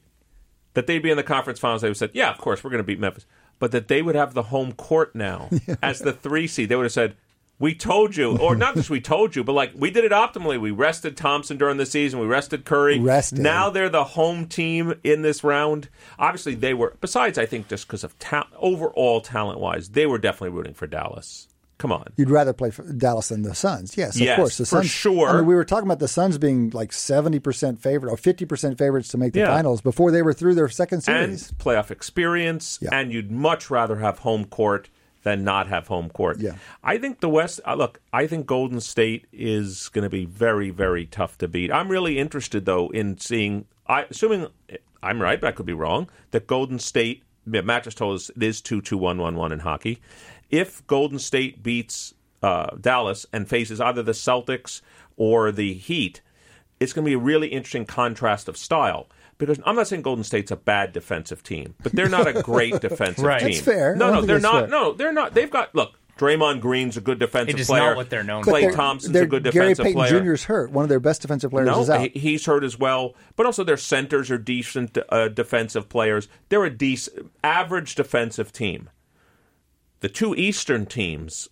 that they'd be in the conference finals, they would have said, "Yeah, of course, we're going to beat Memphis," but that they would have the home court now (laughs) as the three seed, they would have said. We told you, or not (laughs) just we told you, but like we did it optimally. We rested Thompson during the season. We rested Curry. Rested. Now they're the home team in this round. Obviously, they were. Besides, I think just because of ta- overall talent wise, they were definitely rooting for Dallas. Come on. You'd rather play for Dallas than the Suns. Yes, of Yes, course. The for Suns, sure. I mean, we were talking about the Suns being like 70% favorite or 50% favorites to make the Yeah. finals before they were through their second and series. playoff experience, Yeah. and you'd much rather have home court than not have home court. Yeah. I think the West. Uh, look, I think Golden State is going to be very, very tough to beat. I'm really interested though in seeing. I assuming I'm right, but I could be wrong. That Golden State. Matt just told us it is two two one one one in hockey. If Golden State beats uh, Dallas and faces either the Celtics or the Heat, it's going to be a really interesting contrast of style. Because I'm not saying Golden State's a bad defensive team, but they're not a great (laughs) defensive Right. team. That's fair. No, no, they're not. fair. No, they're not. They've got look. Draymond Green's a good defensive It is player. not what they're known But Klay they're- Thompson's they're- a good Gary defensive Payton player. Jr. is hurt. One of their best defensive players No, is out. he's hurt as well. But also, their centers are decent uh, defensive players. They're a decent, average defensive team. The two Eastern teams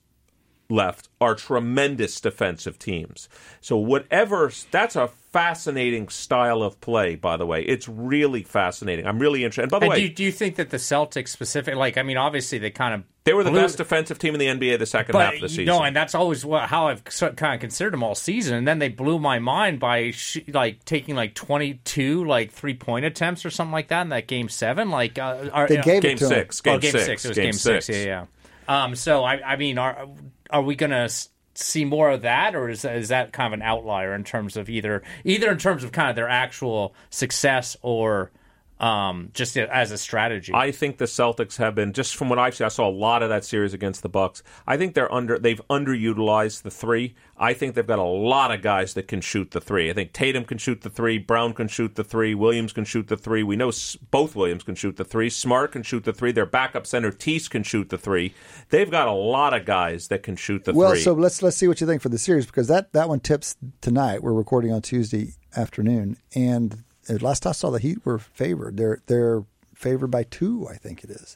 left are tremendous defensive teams. So whatever, that's a fascinating style of play. By the way, it's really fascinating. I'm really interested. And by the And way, do you, do you think that the Celtics specific, like I mean, obviously they kind of they were the blew- best defensive team in the NBA the second half of the season. No, and that's always what, how I've kind of considered them all season. And then they blew my mind by sh- like taking like twenty two like three point attempts or something like that in that game seven. Like uh, are, They you know- gave game it to six. Game, oh, game six. six. It was game, six. Yeah, yeah. Um, so I, I mean, are are we gonna see more of that, or is is that kind of an outlier in terms of either either in terms of kind of their actual success or um, just as a strategy. I think the Celtics have been just from what I've seen. I saw a lot of that series against the Bucks. I think they're under. They've underutilized the three. I think they've got a lot of guys that can shoot the three. I think Tatum can shoot the three. Brown can shoot the three. Williams can shoot the three. We know s- both Williams can shoot the three. Smart can shoot the three. Their backup center Theis can shoot the three. They've got a lot of guys that can shoot the Well, three. so let's let's see what you think for the series because that that one tips tonight. We're recording on Tuesday afternoon, and last I saw, the Heat were favored. They're they're favored by two, I think it is.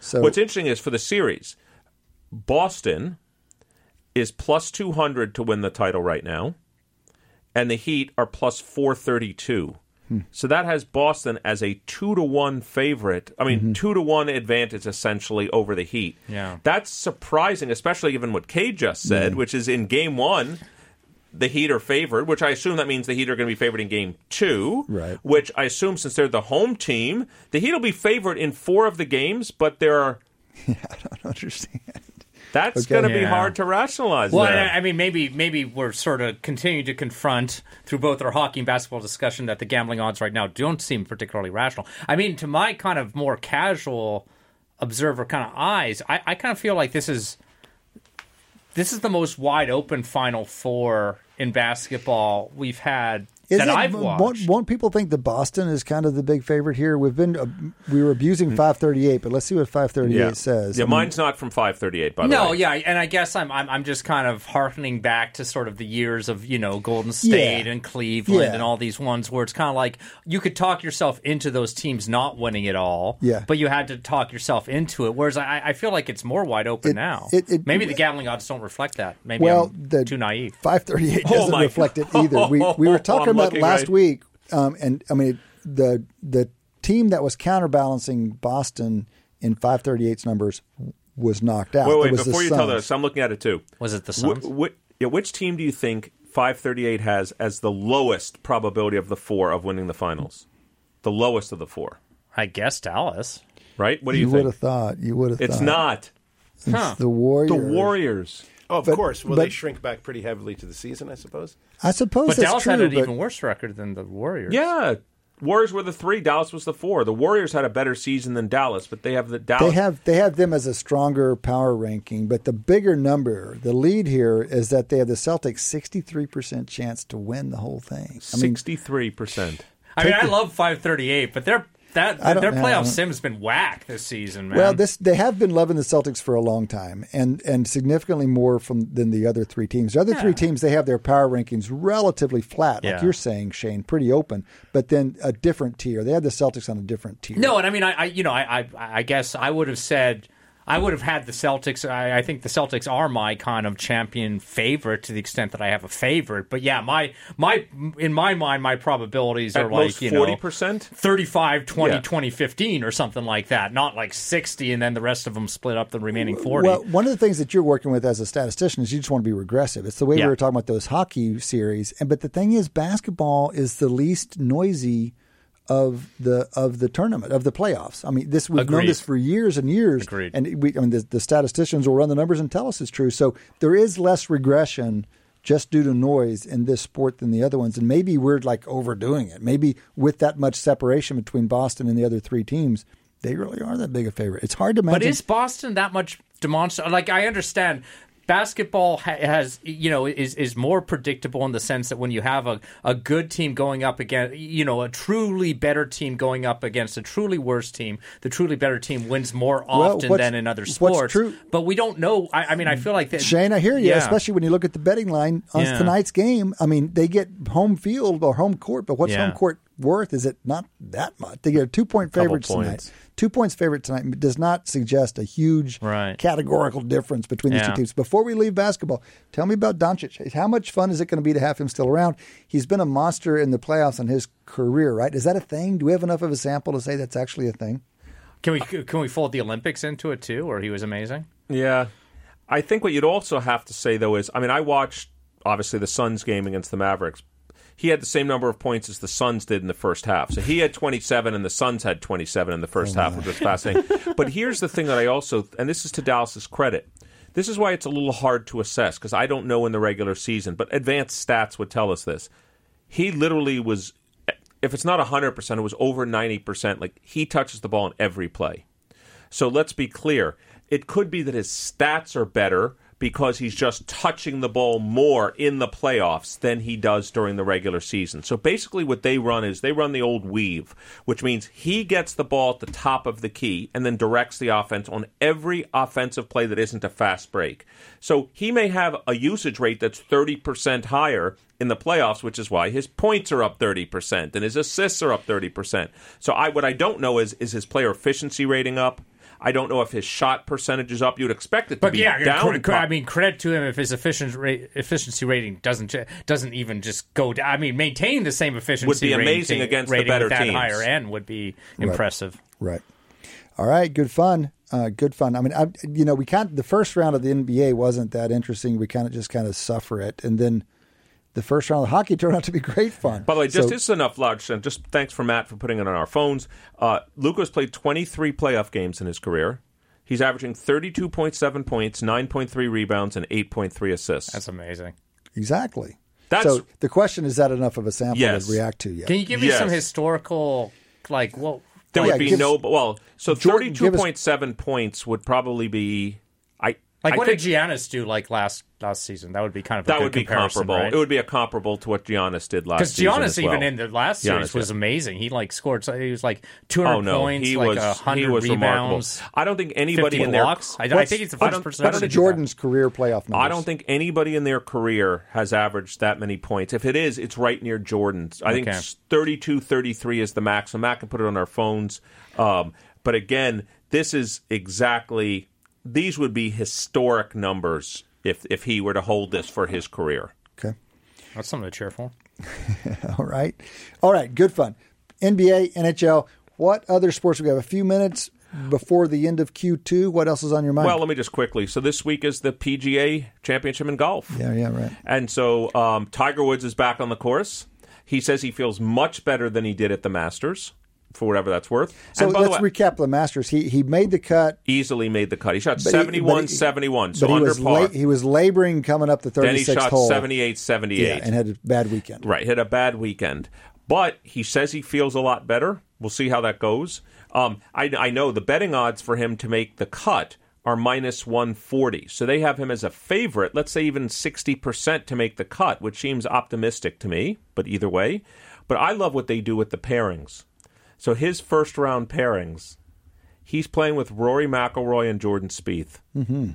So What's interesting is for the series, Boston is plus 200 to win the title right now, and the Heat are plus 432. Hmm. So that has Boston as a two to one favorite. I mean, Mm-hmm. two to one advantage essentially over the Heat. Yeah. that's surprising, especially given what Kay just said, which is in Game One, the Heat are favored. Which I assume that means the Heat are going to be favored in Game Two. Right. Which I assume since they're the home team, the Heat will be favored in four of the games, but there are (laughs) Yeah, I don't understand. that's Okay. going to be hard to rationalize. Well, there. I I mean, maybe maybe we're sort of continuing to confront through both our hockey and basketball discussion that the gambling odds right now don't seem particularly rational. I mean, to my kind of more casual observer kind of eyes, I, I kind of feel like this is this is the most wide open Final Four in basketball we've had Is that it- I've won't, watched. won't people think that Boston is kind of the big favorite here? We've been uh, we were abusing 538, but let's see what 538 yeah. says. Yeah, I mean, mine's not from 538, by the No, yeah, and I guess I'm, I'm I'm just kind of harkening back to sort of the years of you know Golden State Yeah. and Cleveland Yeah. and all these ones where it's kind of like you could talk yourself into those teams not winning it all, Yeah. but you had to talk yourself into it. Whereas I, I feel like it's more wide open It- now. it- it- Maybe the gambling odds don't reflect that. Maybe well, I'm the too naive. 538 Oh doesn't my- reflect it (laughs) either. We we were talking I'm about last right- week, um, and I mean the the team that was counterbalancing Boston in 538's numbers was knocked out. Wait, It wait, was the before you tell Suns. this, I'm looking at it too. Was it the Wh- Suns? wh- yeah, which team do you think 538 has as the lowest probability of the four of winning the finals? The lowest of the four, I guess Dallas. right? What do you, think? you would have thought. You would have. It's thought. not. It's Huh. the Warriors. The Warriors. Oh, of But- course. Will but- they shrink back pretty heavily to the season? I suppose. I suppose But that's Dallas true. had an but even worse record than the Warriors. Yeah. Warriors were the three. Dallas was the four. The Warriors had a better season than Dallas, but they have the Dallas. they have they have them as a stronger power ranking. But the bigger number, the lead here is that they have the Celtics 63 percent chance to win the whole thing. I mean, sixty-three percent. I mean, Take I the- love 538, but their that their playoff sim's been whack this season, man. Well, this they have been loving the Celtics for a long time, and and significantly more from than the other three teams. The other three teams they have their power rankings relatively flat, like Yeah. you're saying, Shane, pretty open, but then a different tier. They had the Celtics on a different tier. No, and I mean, I, I you know, I, I, I guess I would have said, I would have had the Celtics. I, I think the Celtics are my kind of champion favorite to the extent that I have a favorite. But yeah, my, my, in my mind, my probabilities At are like you know, forty percent. 35, 20, Yeah. 20, 15 or something like that. Not like sixty, and then the rest of them split up the remaining forty. Well, one of the things that you're working with as a statistician is you just want to be regressive. It's the way Yeah. we were talking about those hockey series. And but the thing is, basketball is the least noisy of the of the tournament of the playoffs. I mean, this we've known this for years and years. Agreed. And we, I mean, the, the statisticians will run the numbers and tell us it's true. So there is less regression just due to noise in this sport than the other ones. And maybe we're like overdoing it. Maybe with that much separation between Boston and the other three teams, they really are that big a favorite. It's hard to imagine. But is Boston that much demonstrable? Like I understand basketball ha- has you know is is more predictable in the sense that when you have a, a good team going up against you know a truly better team going up against a truly worse team the truly better team wins more often what's- than in other sports true- but we don't know I, I mean I feel like that Shane, I hear you, Yeah. especially when you look at the betting line on Yeah. tonight's game. I mean, they get home field or home court, but what's Yeah. home court worth? Is it not that much? They get a two point Couple favorite tonight. Two points favorite tonight does not suggest a huge Right. categorical difference between these Yeah. two teams. Before we leave basketball, tell me about Doncic. How much fun is it going to be to have him still around? He's been a monster in the playoffs in his career, right? Is that a thing? Do we have enough of a sample to say that's actually a thing? can we can we fold the Olympics into it too where he was amazing Yeah. I think what you'd also have to say though is, I mean, I watched obviously the Suns game against the Mavericks. He had the same number of points as the Suns did in the first half. So he had 27 and the Suns had 27 in the first oh, half, which was fascinating. (laughs) but here's the thing that I also, and this is to Dallas's credit. This is why it's a little hard to assess because I don't know in the regular season, but advanced stats would tell us this. He literally was if it's not 100%, it was over 90%. Like he touches the ball in every play. So let's be clear. It could be that his stats are better because he's just touching the ball more in the playoffs than he does during the regular season. So basically, what they run is they run the old weave, which means he gets the ball at the top of the key and then directs the offense on every offensive play that isn't a fast break. So he may have a usage rate that's 30% higher in the playoffs, which is why his points are up 30% and his assists are up 30%. So I what I don't know is is his player efficiency rating up? I don't know if his shot percentage is up. You'd expect it to But be yeah, down. cre- cre- I mean, credit to him if his efficient rate, efficiency rating doesn't ju- doesn't even just go down. I mean, maintaining the same efficiency Would be rating- amazing against the better with that teams. higher end would be impressive. Right. All right. Good fun. Uh, good fun. I mean, I, you know, we kind the first round of the NBA wasn't that interesting. We kind of just kind of suffer it, and then the first round of hockey turned out to be great fun. By the way, just So- this is enough large. and Just thanks for Matt for putting it on our phones. Uh, Luka's played 23 playoff games in his career. He's averaging 32.7 points, 9.3 rebounds, and 8.3 assists. That's amazing. exactly. That's- so the question is that enough of a sample Yes. to react to yet? Can you give me some historical, like, what? there Yeah, would be give- no. Well, so Jordan, give us- 32.7 points would probably be. I Like, I what think did Giannis do like last last season? That would be kind of a that good would be comparable. right? It would be a comparable to what Giannis did last Because season. Giannis, as well. even in the last series, was yeah. amazing. He like scored. so- He was like 200 Oh no, points, he like was a hundred was remarkable. rebounds, I don't think anybody 50 in their. I, I What's- think he's the first person. I What's don't ever Jordan's career playoff numbers? I don't think anybody in their career has averaged that many points. If it is, it's right near Jordan's. I think Okay. 32 33 is the max. So Matt can put it on our phones. Um, but again, this is exactly, these would be historic numbers if, if he were to hold this for his career. Okay. That's something to cheer for. (laughs) All right. All right. Good fun. NBA, NHL. What other sports? We have a few minutes before the end of Q2. What else is on your mind? Well, let me just quickly. So this week is the PGA Championship in golf. yeah, yeah, right. And so um, Tiger Woods is back on the course. He says he feels much better than he did at the Masters, for whatever that's worth. So let's way, recap the Masters. He he made the cut. easily made the cut. He shot but 71 he- 71, so he under was par. la- he was laboring coming up the 36th then he shot hole. 78 78. Yeah, and had a bad weekend. Right, hit a bad weekend. But he says he feels a lot better. We'll see how that goes. Um, I, I know the betting odds for him to make the cut are minus 140. So they have him as a favorite, let's say even 60% to make the cut, which seems optimistic to me, but either way. But I love what they do with the pairings. So his first round pairings, he's playing with Rory McIlroy and Jordan Spieth. Mm-hmm.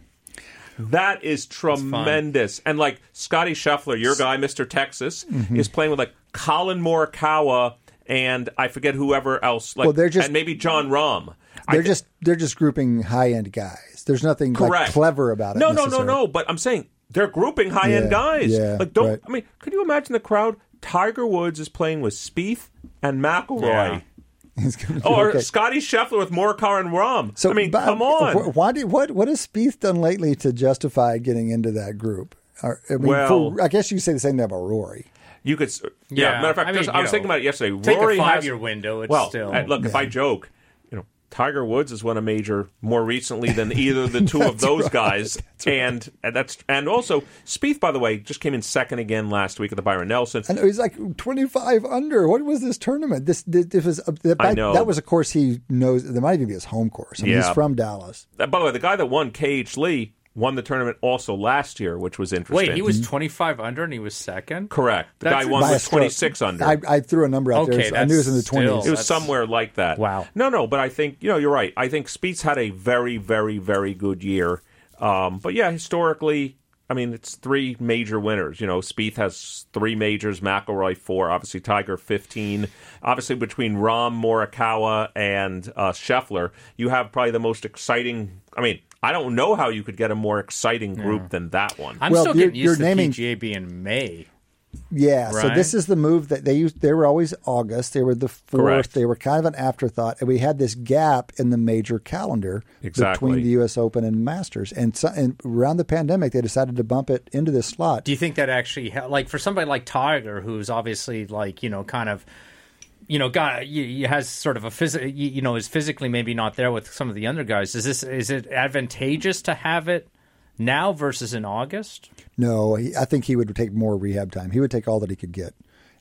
That is tremendous. And like Scottie Scheffler, your guy, Mr. Texas, Mm-hmm. is playing with like Collin Morikawa and I forget whoever else. Like, Well, they're just- and maybe Jon Rahm. They're thi- just they're just grouping high end guys. There's nothing like correct clever about it. No, no, no, no. But I'm saying they're grouping high end Yeah, guys. yeah, like, don't right. I mean? Could you imagine the crowd? Tiger Woods is playing with Spieth and McIlroy. Yeah. (laughs) He's gonna be Or okay. Scottie Scheffler with Morikawa and Rahm. So I mean, but- come on. wh- Why did what what has Spieth done lately to justify getting into that group? Or, I mean, Well- for, I guess you say the same thing about Rory. You could, yeah. Yeah, Matter of fact, I mean, I, was know, thinking about it yesterday. take Rory has- five-year window, it's well, still- uh, look, if I joke, you know, Tiger Woods has won a major more recently than either of the (laughs) two of those guys, (laughs) and, and that's and also Spieth, by the way, just came in second again last week at the Byron Nelson. I know he's like 25 under. What was this tournament? This this, this was uh, that, I know. that was a course he knows. That might even be his home course. I mean, Yeah. he's from Dallas. Uh, by the way, the guy that won KH Lee won the tournament also last year, which was interesting. Wait, he was 25 under and he was second. correct. The That's- guy won By a with stroke. twenty six under. I, I threw a number out Okay, there. so I knew it was in the that's still- 20s. It was somewhere like that. Wow. No, no, but I think you know you're right. I think Spieth had a very, very, very good year. Um, but yeah, historically, I mean, it's three major winners. You know, Spieth has three majors, McIlroy four, obviously Tiger fifteen. Obviously, between Rahm, Morikawa, and uh, Scheffler, you have probably the most exciting. I mean, I don't know how you could get a more exciting group than that one. I'm Well, still you're- getting you're used to naming- PGA being May. Yeah, so this is the move that they used. They were always August. They were the fourth. Correct. They were kind of an afterthought, and we had this gap in the major calendar Exactly. between the U.S. Open and Masters. And, so, and around the pandemic, they decided to bump it into this slot. Do you think that actually, like, for somebody like Tiger, who's obviously like, you know, kind of, you know, you, you has sort of a you, you know, is physically maybe not there with some of the other guys. Is this is it advantageous to have it now versus in August? No, he, I think he would take more rehab time. He would take all that he could get.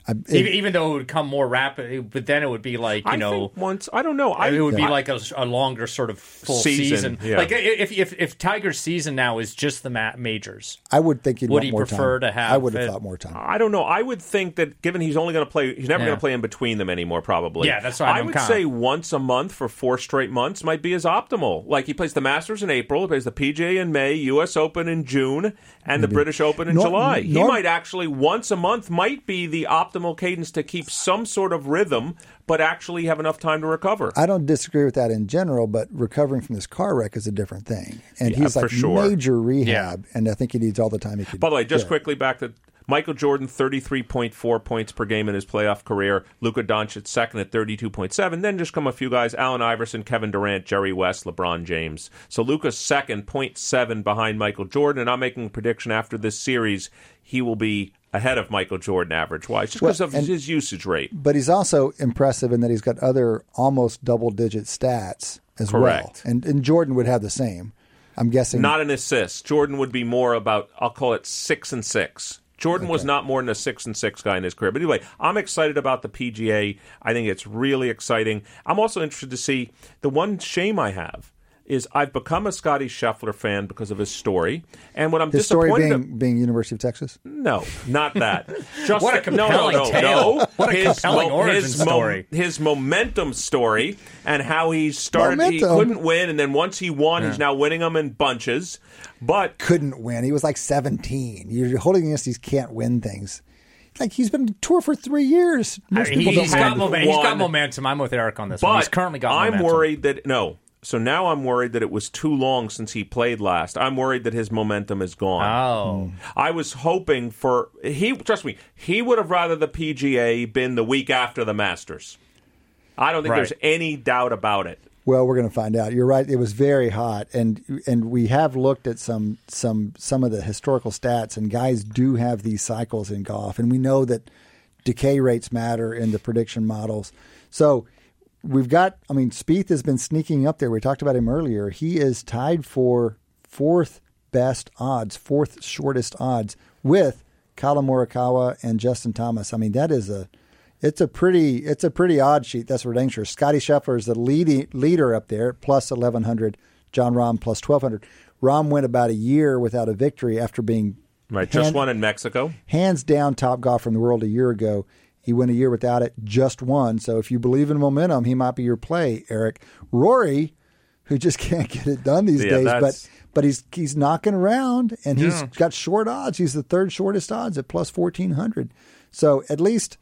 I, even, even though it would come more rapid, but then it would be like you I know. think once I don't know. I, it would be like a, a longer sort of full Season, season. yeah. Like if, if if Tiger's season now is just the ma- majors, I would think he'd Would want he more prefer time. to have I would have it- thought more time. I don't know. I would think that given he's only going to play, he's never Yeah. going to play in between them anymore. Probably. Yeah, that's why I I'm would kinda- say once a month for four straight months might be as optimal. Like he plays the Masters in April, he plays the PGA in May, U.S. Open in June, and the British Open in Nor- July. he might actually once a month might be the optimal cadence to keep some sort of rhythm, but actually have enough time to recover. I don't disagree with that in general, but recovering from this car wreck is a different thing. And Yeah, he's like sure. major rehab, and I think he needs all the time he can. By the way, just get. quickly back to Michael Jordan, 33.4 points per game in his playoff career. Luka Doncic second at 32.7. Then just come a few guys, Allen Iverson, Kevin Durant, Jerry West, LeBron James. So Luka's second, 0.7 behind Michael Jordan. And I'm making a prediction after this series, he will be ahead of Michael Jordan average-wise, just because Well, of and- his usage rate. But he's also impressive in that he's got other almost double digit stats as well. And, and Jordan would have the same. I'm guessing. Not an assist. Jordan would be more about, I'll call it six and six. Jordan was not more than a six and six guy in his career. But anyway, I'm excited about the PGA. I think it's really exciting. I'm also interested to see the one shame I have is I've become a Scottie Scheffler fan because of his story. And what I'm his story disappointed being, being University of Texas. no, not that. Just (laughs) What a no, compelling no, no, tale. no. What a his compelling origin his story. his momentum story and how he started. He couldn't win, and then once he won, he's now winning them in bunches. But Couldn't win. He was like 17. You're holding against these can't win things. Like he's been on tour for three years. Most I- people he's don't got, win. momen- he's got momentum. I'm with Eric on this one. but He's currently got momentum. I'm momentum. worried that no. So now I'm worried that it was too long since he played last. I'm worried that his momentum is gone. Oh. Hmm. I was hoping for he. Trust me, he would have rather the PGA been the week after the Masters. I don't think Right. there's any doubt about it. Well, we're going to find out. You're right. It was very hot, and and we have looked at some some some of the historical stats, and guys do have these cycles in golf, and we know that decay rates matter in the prediction models. So we've got. I mean, Spieth has been sneaking up there. We talked about him earlier. He is tied for fourth best odds, fourth shortest odds with Kala Morikawa and Justin Thomas. I mean, that is a it's a pretty it's a pretty odd sheet. That's for dang sure. Scottie Scheffler is the leading leader up there, plus eleven hundred. Jon Rahm plus twelve hundred. Rahm went about a year without a victory after being Right, just hand- one in Mexico. hands down top golfer in the world a year ago. He went a year without it, just one. So if you believe in momentum, he might be your play, Eric. Rory, who just (laughs) can't get it done these Yeah, days, but that's- but he's he's knocking around and he's got short odds. He's the third shortest odds at plus fourteen hundred. So at least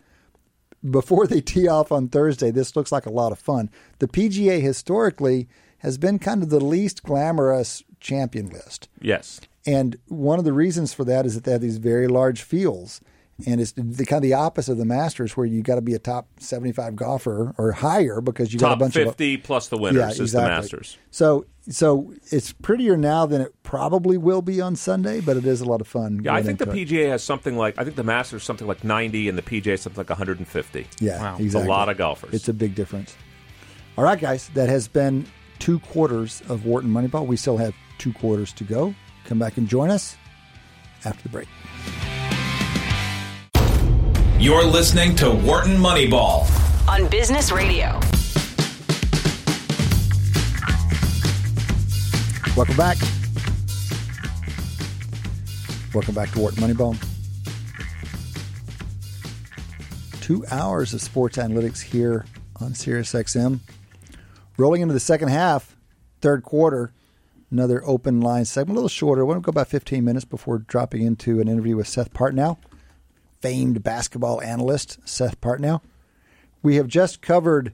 before they tee off on Thursday, this looks like a lot of fun. The PGA historically has been kind of the least glamorous champion list. Yes. And one of the reasons for that is that they have these very large fields. And it's the kind of the opposite of the Masters, where you got to be a top seventy-five golfer or higher because you got a bunch of 50 plus the winners yeah, is exactly. the Masters. So, so it's prettier now than it probably will be on Sunday, but it is a lot of fun. Yeah, I think the into it. PGA has something like I think the Masters something like 90 and the PGA something like 150. Yeah, Wow. A exactly. It's a lot of golfers. It's a big difference. All right, guys, that has been two quarters of Wharton Moneyball. We still have two quarters to go. Come back and join us after the break. You're listening to Wharton Moneyball. on Business Radio. Welcome back. Welcome back to Wharton Moneyball. Two hours of sports analytics here on SiriusXM. Rolling into the second half, third quarter, another open line segment, a little shorter. We'll go about 15 minutes before dropping into an interview with Seth Partnow, famed basketball analyst Seth Partnow. We have just covered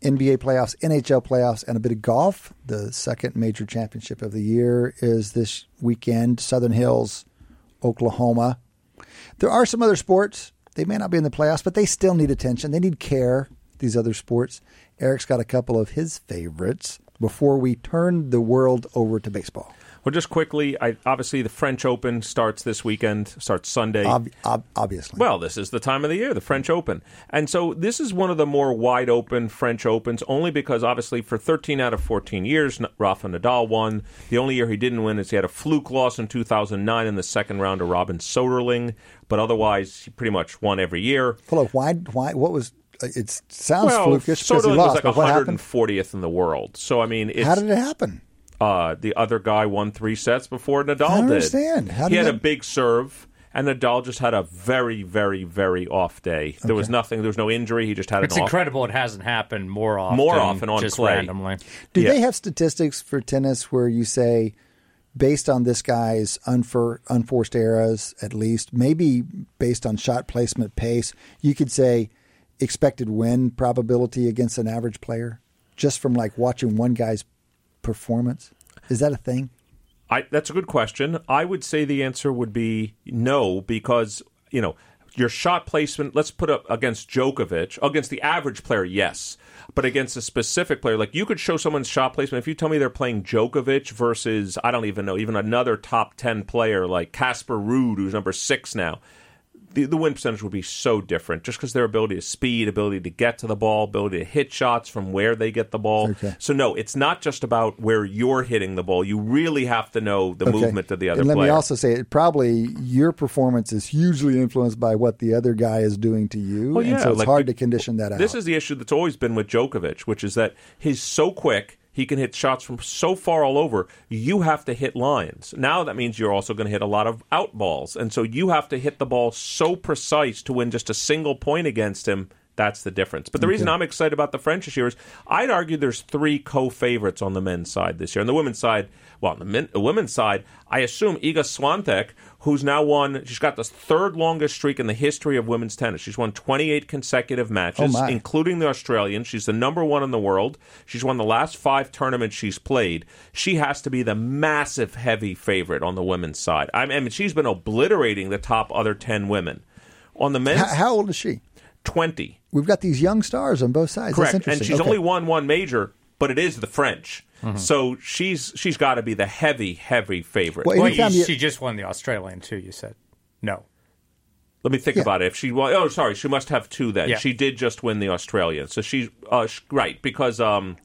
NBA playoffs, NHL playoffs, and a bit of golf. The second major championship of the year is this weekend, Southern Hills, Oklahoma. There are some other sports. They may not be in the playoffs, but they still need attention. They need care, these other sports. Eric's got a couple of his favorites before we turn the world over to baseball. Well, just quickly, I, obviously the French Open starts this weekend, starts Sunday. Ob- ob- obviously. Well, this is the time of the year, the French Open. And so this is one of the more wide open French Opens, only because obviously for 13 out of 14 years, Rafa Nadal won. The only year he didn't win is he had a fluke loss in 2009 in the second round to Robin Soderling, but otherwise he pretty much won every year. Hold on, why? Why? What was? uh, It sounds well, flukish because he Soderling lost. was like but what happened? 140th in the world. So, I mean, it's, How did it happen? Uh, the other guy won three sets before Nadal did. I don't did. understand. How he did had a that- big serve, and Nadal just had a very, very, very off day. There was nothing. There was no injury. He just had It's an off. incredible it hasn't happened more often. More often on just clay. randomly. Do Yeah. they have statistics for tennis where you say, based on this guy's unfor- unforced errors, at least, maybe based on shot placement pace, you could say expected win probability against an average player just from like watching one guy's performance? Is that a thing? I, that's a good question. I would say the answer would be no, because you know your shot placement. Let's put up against Djokovic, against the average player, yes, but against a specific player, like you could show someone's shot placement. If you tell me they're playing Djokovic versus I don't even know, even another top ten player like Casper Ruud, who's number six now. The, the win percentage would be so different just because their ability to speed, ability to get to the ball, ability to hit shots from where they get the ball. Okay. So no, it's not just about where you're hitting the ball. You really have to know the Okay. movement of the other and let player. me also say, it probably your performance is hugely influenced by what the other guy is doing to you, Well, and yeah, so it's like hard to condition that out. This is the issue that's always been with Djokovic, which is that he's so quick. He can hit shots from so far all over. You have to hit lines. Now that means you're also going to hit a lot of out balls. And so you have to hit the ball so precise to win just a single point against him. That's the difference. But the reason I'm excited about the French this year is I'd argue there's three co-favorites on the men's side this year. On the women's side, well, on the, men, the women's side, I assume Iga Swiatek, who's now won, she's got the third longest streak in the history of women's tennis. She's won 28 consecutive matches, Oh, including the Australian. She's the number one in the world. She's won the last five tournaments she's played. She has to be the massive heavy favorite on the women's side. I mean, she's been obliterating the top other 10 women. On the men's, how old is she? 20. We've got these young stars on both sides. That's Correct. interesting. And she's Okay. only won one major, but it is the French. Mm-hmm. So she's she's got to be the heavy, heavy favorite. Well, Well, you, you- she just won the Australian too. You said no. Let me think Yeah. about it. If she won, oh, sorry, she must have two then. Yeah. She did just win the Australian, so she's uh, sh- right because um,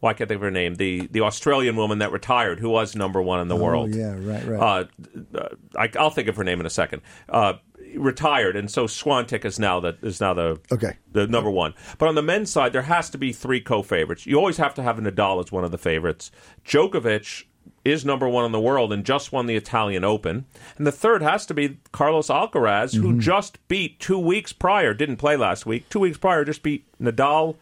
well, I can't think of her name. The the Australian woman that retired, who was number one in the world. Oh, yeah, right, right. Uh, uh, I, I'll think of her name in a second. Uh, retired, and so Swiatek is now the is now the Okay. the number one. But on the men's side, there has to be three co-favorites. You always have to have Nadal as one of the favorites. Djokovic is number one in the world and just won the Italian Open. And the third has to be Carlos Alcaraz, who mm-hmm. just beat two weeks prior, didn't play last week, two weeks prior, just beat Nadal,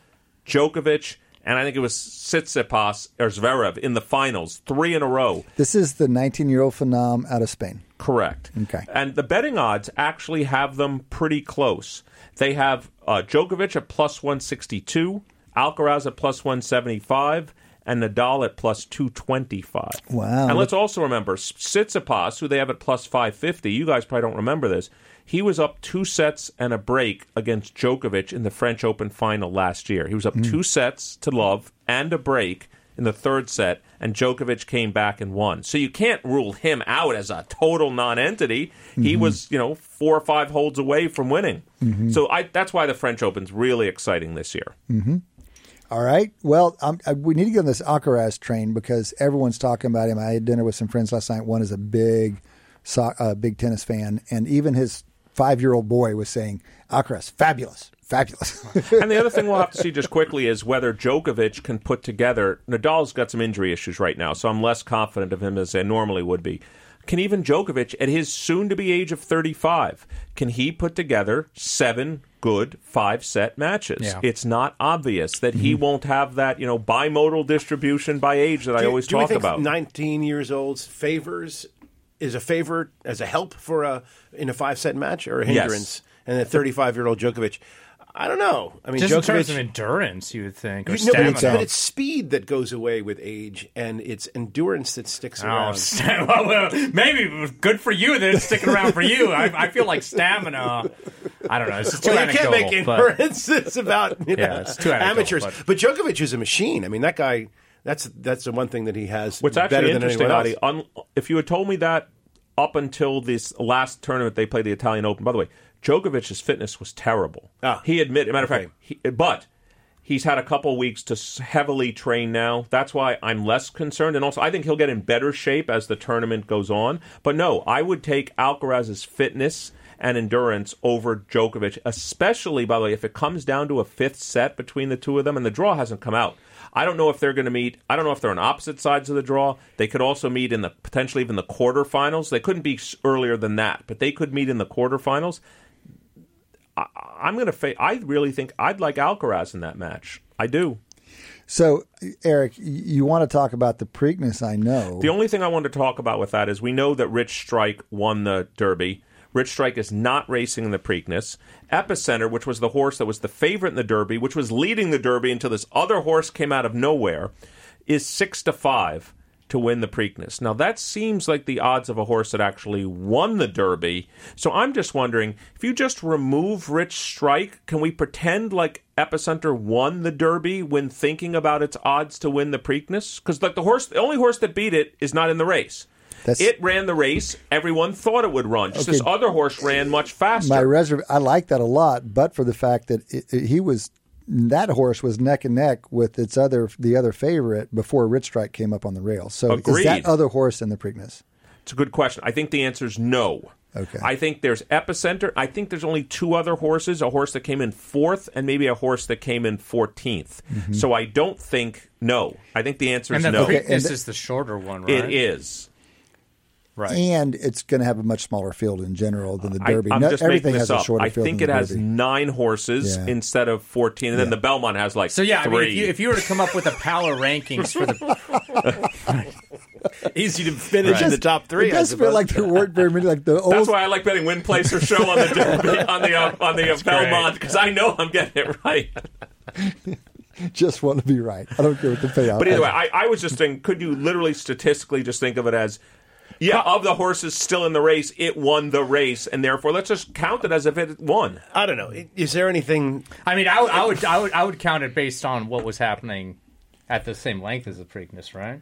Djokovic, and I think it was Tsitsipas or Zverev in the finals, three in a row. This is the 19 year old phenom out of Spain. Correct. Okay. And the betting odds actually have them pretty close. They have uh, Djokovic at plus 162, Alcaraz at plus 175, and Nadal at plus 225. Wow. And let's also remember Tsitsipas, who they have at plus 550. You guys probably don't remember this. He was up two sets and a break against Djokovic in the French Open final last year. He was up hmm. two sets to love and a break in the third set, and Djokovic came back and won. So you can't rule him out as a total non-entity. He mm-hmm. was, you know, four or five holds away from winning. Mm-hmm. So I, that's why the French Open's really exciting this year. Mm-hmm. All right. Well, I, we need to get on this Alcaraz train because everyone's talking about him. I had dinner with some friends last night. One is a big, so, uh, big tennis fan, and even his five-year-old boy was saying, "Alcaraz, fabulous, fabulous." (laughs) and the other thing we'll have to see just quickly is whether Djokovic can put together. Nadal's got some injury issues right now, so I'm less confident of him as I normally would be. Can even Djokovic, at his soon to be age of 35, can he put together seven good five set matches? Yeah. It's not obvious that he mm-hmm. won't have that, you know, bimodal distribution by age that I always do we talk think about. 19 years old favors is a favor as a help for a in a five set match or a Yes. hindrance, and a 35 year old Djokovic. I don't know. I mean, Just in Djokovic. terms of endurance, you would think, or you- no, but stamina. it's, but it's speed that goes away with age, and it's endurance that sticks Oh, around. sta- (laughs) well, well, maybe good for you that it's sticking around for you. I, I feel like stamina. I don't know. It's just too well, you can't make but- inferences about you (laughs) know, Yeah, amateurs. but- But. Djokovic is a machine. I mean, that guy. That's that's the one thing that he has. What's better actually than interesting. Adi, un, if you had told me that up until this last tournament they played the Italian Open, by the way, Djokovic's fitness was terrible. Ah. he admitted, a matter of Okay. fact, he, but he's had a couple weeks to heavily train now. That's why I'm less concerned, and also I think he'll get in better shape as the tournament goes on. But no, I would take Alcaraz's fitness and endurance over Djokovic, especially by the way if it comes down to a fifth set between the two of them, and the draw hasn't come out. I don't know if they're going to meet. I don't know if they're on opposite sides of the draw. They could also meet in the potentially even the quarterfinals. They couldn't be earlier than that, but they could meet in the quarterfinals. I, I'm going to. Fa- I really think I'd like Alcaraz in that match. I do. So, Eric, you want to talk about the Preakness? I know. The only thing I want to talk about with that is we know that Rich Strike won the Derby. Rich Strike is not racing in the Preakness. Epicenter, which was the horse that was the favorite in the Derby, which was leading the Derby until this other horse came out of nowhere, is six to five to win the Preakness. Now that seems like the odds of a horse that actually won the Derby. So I'm just wondering if you just remove Rich Strike, can we pretend like Epicenter won the Derby when thinking about its odds to win the Preakness? Because like the horse, the only horse that beat it is not in the race. That's- it ran the race everyone thought it would run. Just this other horse ran much faster. my reserve. I like that a lot, but for the fact that it, it- he was that horse was neck and neck with its other the other favorite before Rich Strike came up on the rail. So is that other horse in the Preakness? It's a good question. I think the answer is no. Okay. I think there's epicenter. I think there's only two other horses: a horse that came in fourth, and maybe a horse that came in 14th. Mm-hmm. So I don't think no. I think the answer And is then no. the Okay, Preakness and th- is the shorter one, right? It is. Right. And it's going to have a much smaller field in general than the Derby. I, Derby. am No- just everything making has this a up. shorter I field think than it the has Derby. nine horses Yeah. instead of 14, and then the Belmont has like So yeah, I mean, if you, if you were to come up with a power rankings for the (laughs) Easy to finish in the top three. It I does feel like there weren't very many. Like the old. That's why I like betting win, place, or show on the (laughs) Derby, on the uh, on the uh. Belmont because I know I'm getting it right. (laughs) just want to be right. I don't care what the payout. But either way, I, I was just thinking, could you literally statistically just think of it as, yeah, of the horses still in the race, it won the race, and therefore let's just count it as if it won. I don't know. Is there anything? I mean, I would, I would, I would, I would count it based on what was happening at the same length as the Preakness, right?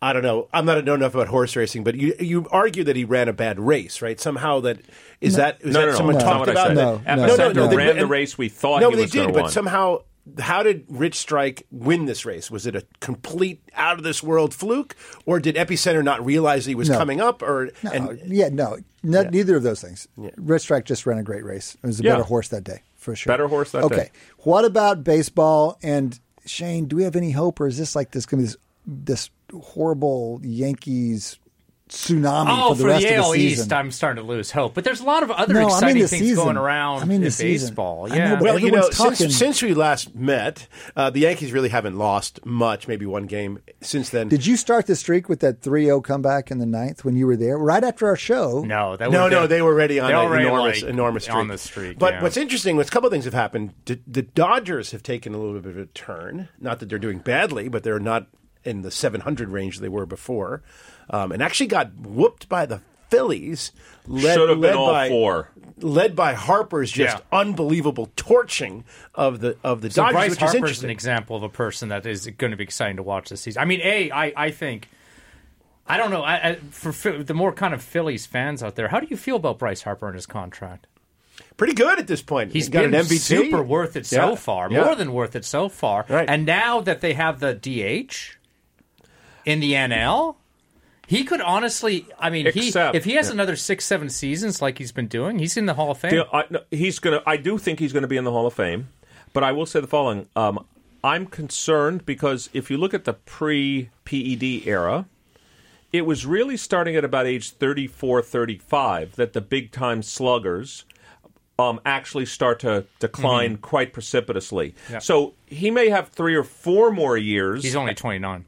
I don't know. I'm not know enough about horse racing, but you you argue that he ran a bad race, right? Somehow that is that is No, that no, no, someone that's not talked what about said. that? No, no. Epicenter they- ran the race we thought no, he they did, but win. somehow. How did Rich Strike win this race? Was it a complete out of this world fluke, or did Epicenter not realize he was No. coming up? Or No, and yeah, no, no neither of those things. Rich Strike just ran a great race. It was a Yeah. better horse that day, for sure. Better horse that okay. day. Okay, what about baseball? And Shane, do we have any hope, or is this like this going to be this, this horrible Yankees tsunami Oh, for the for rest the of AL the season? East, I'm starting to lose hope. But there's a lot of other No, I mean exciting things season. going around I mean the in season. baseball. I know, Yeah. but- Well, you know, since, since we last met, uh, the Yankees really haven't lost much. Maybe one game since then. Did you start the streak with that 3-0 comeback in the ninth when you were there, right after our show? no, that no, no, be- they were already on an enormous, like, enormous streak. on the streak. But yeah. what's interesting was a couple of things have happened. The, the Dodgers have taken a little bit of a turn. Not that they're doing badly, but they're not in the 700 range they were before, um, and actually got whooped by the Phillies. Led, Should have been all by, four. Led by Harper's just Yeah. unbelievable torching of the of the So Dodgers, Bryce which is Harper's interesting. an example of a person that is going to be exciting to watch this season. I mean, a I I think I don't know. I, I, for Phil- the more kind of Phillies fans out there, how do you feel about Bryce Harper and his contract? Pretty good at this point. He's He got been an MVP. super worth it so Yeah. far, Yeah. more than worth it so far. Right. And now that they have the DH in the NL, he could honestly. I mean, Except- he if he has another six, seven seasons like he's been doing, he's in the Hall of Fame. The- I, no, he's gonna. I do think he's going to be in the Hall of Fame, but I will say the following: um, I'm concerned because if you look at the pre-PED era, it was really starting at about age 34, 35 that the big-time sluggers um, actually start to decline quite precipitously. Mm-hmm. So he may have three or four more years. He's only twenty nine.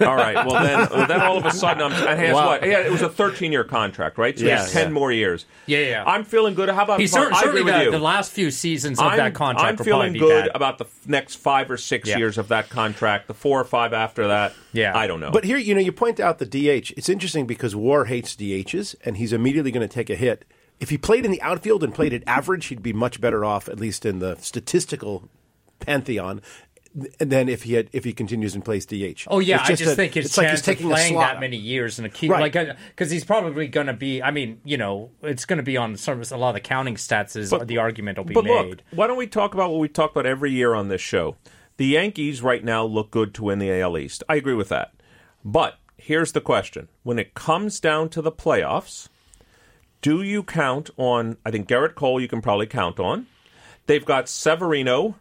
All right. Well, then, (laughs) well, then all of a sudden, I'm. And guess Wow. what? Yeah, it was a 13 year contract, right? So he Yeah, has 10 yeah. more years. Yeah, yeah. I'm feeling good. How about He's I cer- certainly agree with the, you. the last few seasons of I'm, that contract. I'm feeling be good bad. about the next five or six Yeah. years of that contract. The four or five after that, Yeah. I don't know. But here, you know, you point out the DH. It's interesting because WAR hates DHs, and he's immediately going to take a hit. If he played in the outfield and played at average, he'd be much better off, at least in the statistical pantheon. Than if he had if he continues and plays DH. Oh yeah, It's I just a- think his it's like he's chance taking of a playing slot. that many years and a key, Right. like uh, because he's probably going to be. I mean, you know, it's going to be on some a lot of the counting stats. Is But- the argument will be But made? look, why don't we talk about what we talk about every year on this show? The Yankees right now look good to win the AL East. I agree with that. But here's the question: When it comes down to the playoffs, do you count on? I think Gerrit Cole. You can probably count on. They've got Severino,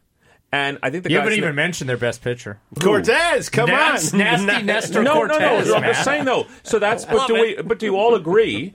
and I think the you haven't na- even mentioned their best pitcher. Cortes, come Nas- on, nasty (laughs) Nestor no, Cortes. no, no. no. I'm just saying though. So that's. But love do we? But do you all agree?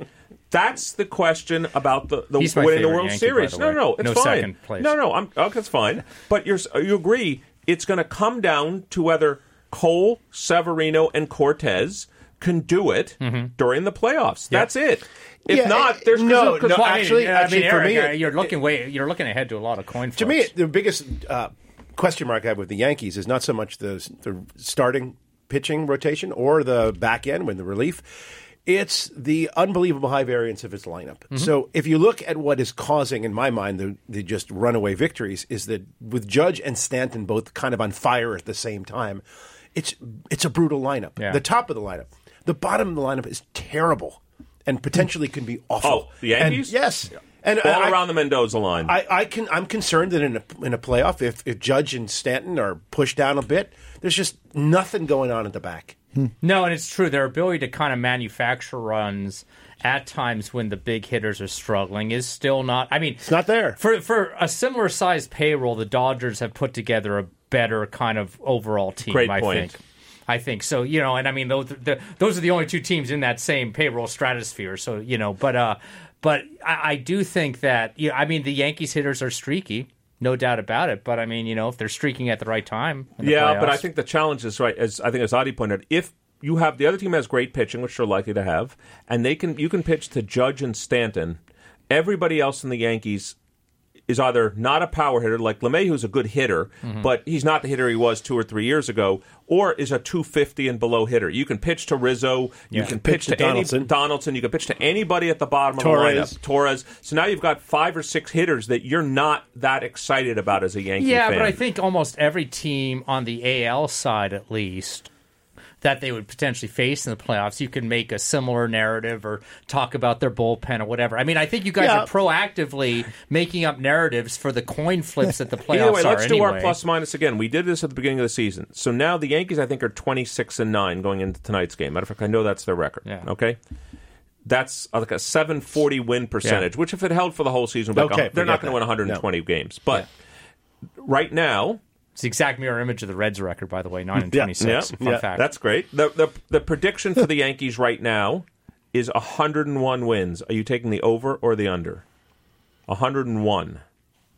That's the question about the, the He's winning the World Yankee, Series. the No, way. no, it's No fine. second place. No, no, I'm okay, that's fine. But you're you agree it's going to come down to whether Cole, Severino, and Cortes can do it during the playoffs. That's it. If Yeah, not, there's no, 'cause- no, Well, I mean, actually- I mean, actually, for Eric, me, uh, you're looking way. You're looking ahead to a lot of coin flips. To me, the biggest uh, question mark I have with the Yankees is not so much the, the starting pitching rotation or the back end when the relief. It's the unbelievable high variance of his lineup. Mm-hmm. So if you look at what is causing, in my mind, the, the just runaway victories, is that with Judge and Stanton both kind of on fire at the same time, it's it's a brutal lineup. Yeah. The top of the lineup, the bottom of the lineup is terrible and potentially can be awful. Oh, the Yankees? And, yes, and all I- around the Mendoza line. I, I can. I'm concerned that in a in a playoff, if, if Judge and Stanton are pushed down a bit, there's just nothing going on at the back. No, and it's true. Their ability to kind of manufacture runs at times when the big hitters are struggling is still not. I mean, It's not there. for for a similar sized payroll. The Dodgers have put together a better kind of overall team. Great I point. think. I think so. You know, and I mean those the, those are the only two teams in that same payroll stratosphere. So you know, but uh, but I, I do think that you know, I mean the Yankees hitters are streaky. No doubt about it, but I mean, you know, if they're streaking at the right time, the yeah, but I think the challenge is right. As I think as Adi pointed, out, if you have the other team has great pitching, which they're likely to have, and they can you can pitch to Judge and Stanton. Everybody else in the Yankees is either not a power hitter, like LeMahieu's a good hitter, Mm-hmm. but he's not the hitter he was two or three years ago, or is a 250 and below hitter. You can pitch to Rizzo, you can pitch, Pitch to to, any Donaldson. Donaldson, you can pitch to anybody at the bottom Torres. of the lineup. Torres. So now you've got five or six hitters that you're not that excited about as a Yankee Yeah, fan. but I think almost every team on the AL side, at least, that they would potentially face in the playoffs, you can make a similar narrative or talk about their bullpen or whatever. I mean, I think you guys Yeah. are proactively making up narratives for the coin flips that the (laughs) playoffs Either way, are let's do our plus minus again. We did this at the beginning of the season. So now the Yankees, I think, are 26 and 9 going into tonight's game. Matter of fact, I know that's their record. Yeah. Okay? That's uh, like a 740 win percentage, which if it held for the whole season, would be like Okay, a- they're not going to win that. 120 games. But right now, It's the exact mirror image of the Reds record, by the way, 9 and Yeah, 26. yeah, Fun yeah, fact. that's great. The, the, the prediction for the Yankees right now is 101 wins. Are you taking the over or the under? 101.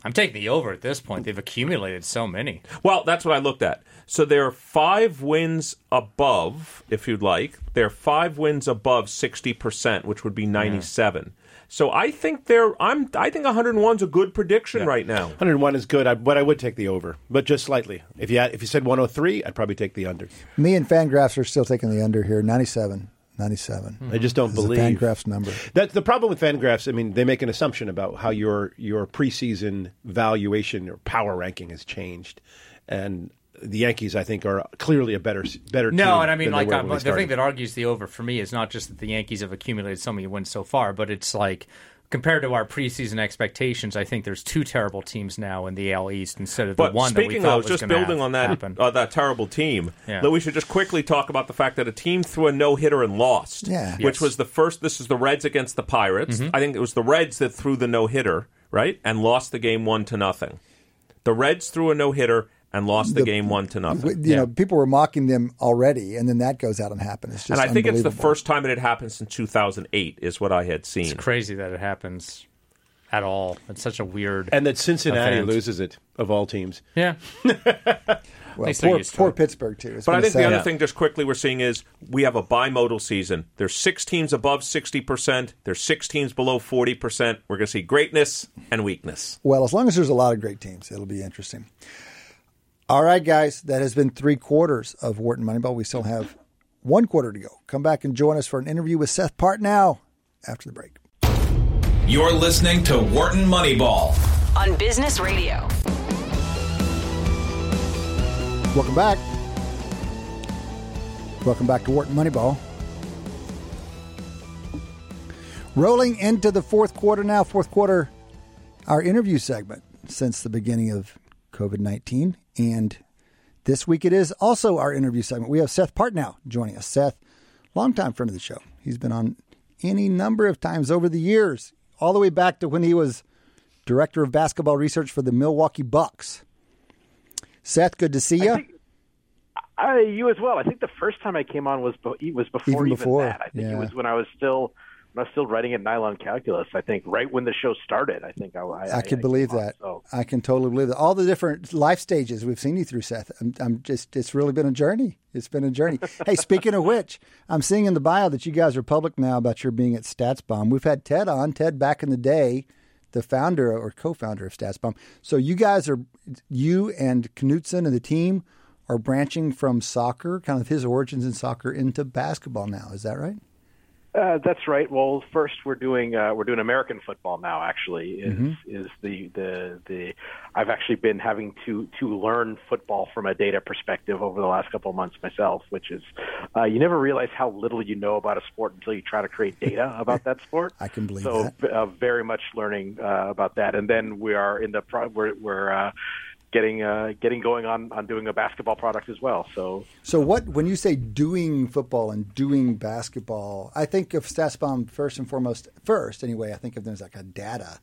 I'm taking the over at this point. They've accumulated so many. Well, that's what I looked at. So they're five wins above, if you'd like. They're five wins above sixty percent, which would be ninety-seven. So I think they're. I'm. I think 101 is a good prediction right now. 101 is good, I, but I would take the over, but just slightly. If you had, if you said 103, I'd probably take the under. Me and Fangraphs are still taking the under here. 97. 97. Hmm. I just don't This is a believe Fangraphs number. That's the problem with Fangraphs. I mean, they make an assumption about how your your preseason valuation or power ranking has changed, and the Yankees, I think, are clearly a better better. team No, and I mean, like, were uh, the thing that argues the over for me is not just that the Yankees have accumulated so many wins so far, but it's like compared to our preseason expectations, I think there's two terrible teams now in the AL East instead of the But one that we speaking of was just building hap- on that uh, that terrible team, Yeah. that we should just quickly talk about the fact that a team threw a no hitter and lost. Yeah. which Yes. Mm-hmm. was the first. This is the Reds against the Pirates. I think it was the Reds that threw the no hitter, right, and lost the game one to nothing. The Reds threw a no hitter and lost the, The- game one to nothing. You know, people were mocking them already, and then that goes out and happens. It's just and I think it's the first time it had happened since 2008, is what I had seen. it's crazy that it happens at all. It's such a weird. and that Cincinnati Offense. loses it of all teams. yeah, (laughs) Well, least they're poor, poor. Pittsburgh, too. It's But I been think the sad. other thing, just quickly, we're seeing is we have a bimodal season. There's six teams above 60%. There's six teams below 40%. We're going to see greatness and weakness. Well, as long as there's a lot of great teams, it'll be interesting. All right, guys, that has been three quarters of Wharton Moneyball. We still have one quarter to go. Come back and join us for an interview with Seth Partnow after the break. You're listening to Wharton Moneyball. on Business Radio. Welcome back. Welcome back to Wharton Moneyball. Rolling into the fourth quarter now, fourth quarter, our interview segment since the beginning of COVID 19. And this week it is also our interview segment. We have Seth Partnow joining us. Seth, longtime friend of the show. He's been on any number of times over the years, all the way back to when he was director of basketball research for the Milwaukee Bucks. Seth, good to see you. I, uh, you as well. I think the first time I came on was was before Even before, that. I think yeah. it was when I was still I was still writing at Nylon Calculus. I think right when the show started. I think I I, I can believe came on, that. so. I can totally believe that. All the different life stages we've seen you through, Seth. I'm, I'm just, it's really been a journey. It's been a journey. (laughs) hey, speaking of which, I'm seeing in the bio that you guys are public now about your being at StatsBomb. We've had Ted on, Ted back in the day, the founder or co-founder of StatsBomb. So you guys are, you and Knutson and the team are branching from soccer, kind of his origins in soccer, into basketball now. Is that right? Uh, that's right. Well, first we're doing uh, we're doing American football now. Actually, is Mm-hmm. is the the the I've actually been having to to learn football from a data perspective over the last couple of months myself, which is uh, you never realize how little you know about a sport until you try to create data (laughs) about that sport. I can believe so, that. uh, very much learning uh, about that, and then we are in the pro- we're we're uh, getting uh, getting going on on doing a basketball product as well. So So what when you say doing football and doing basketball, I think of StatsBomb first and foremost. First, anyway, I think of them as like a data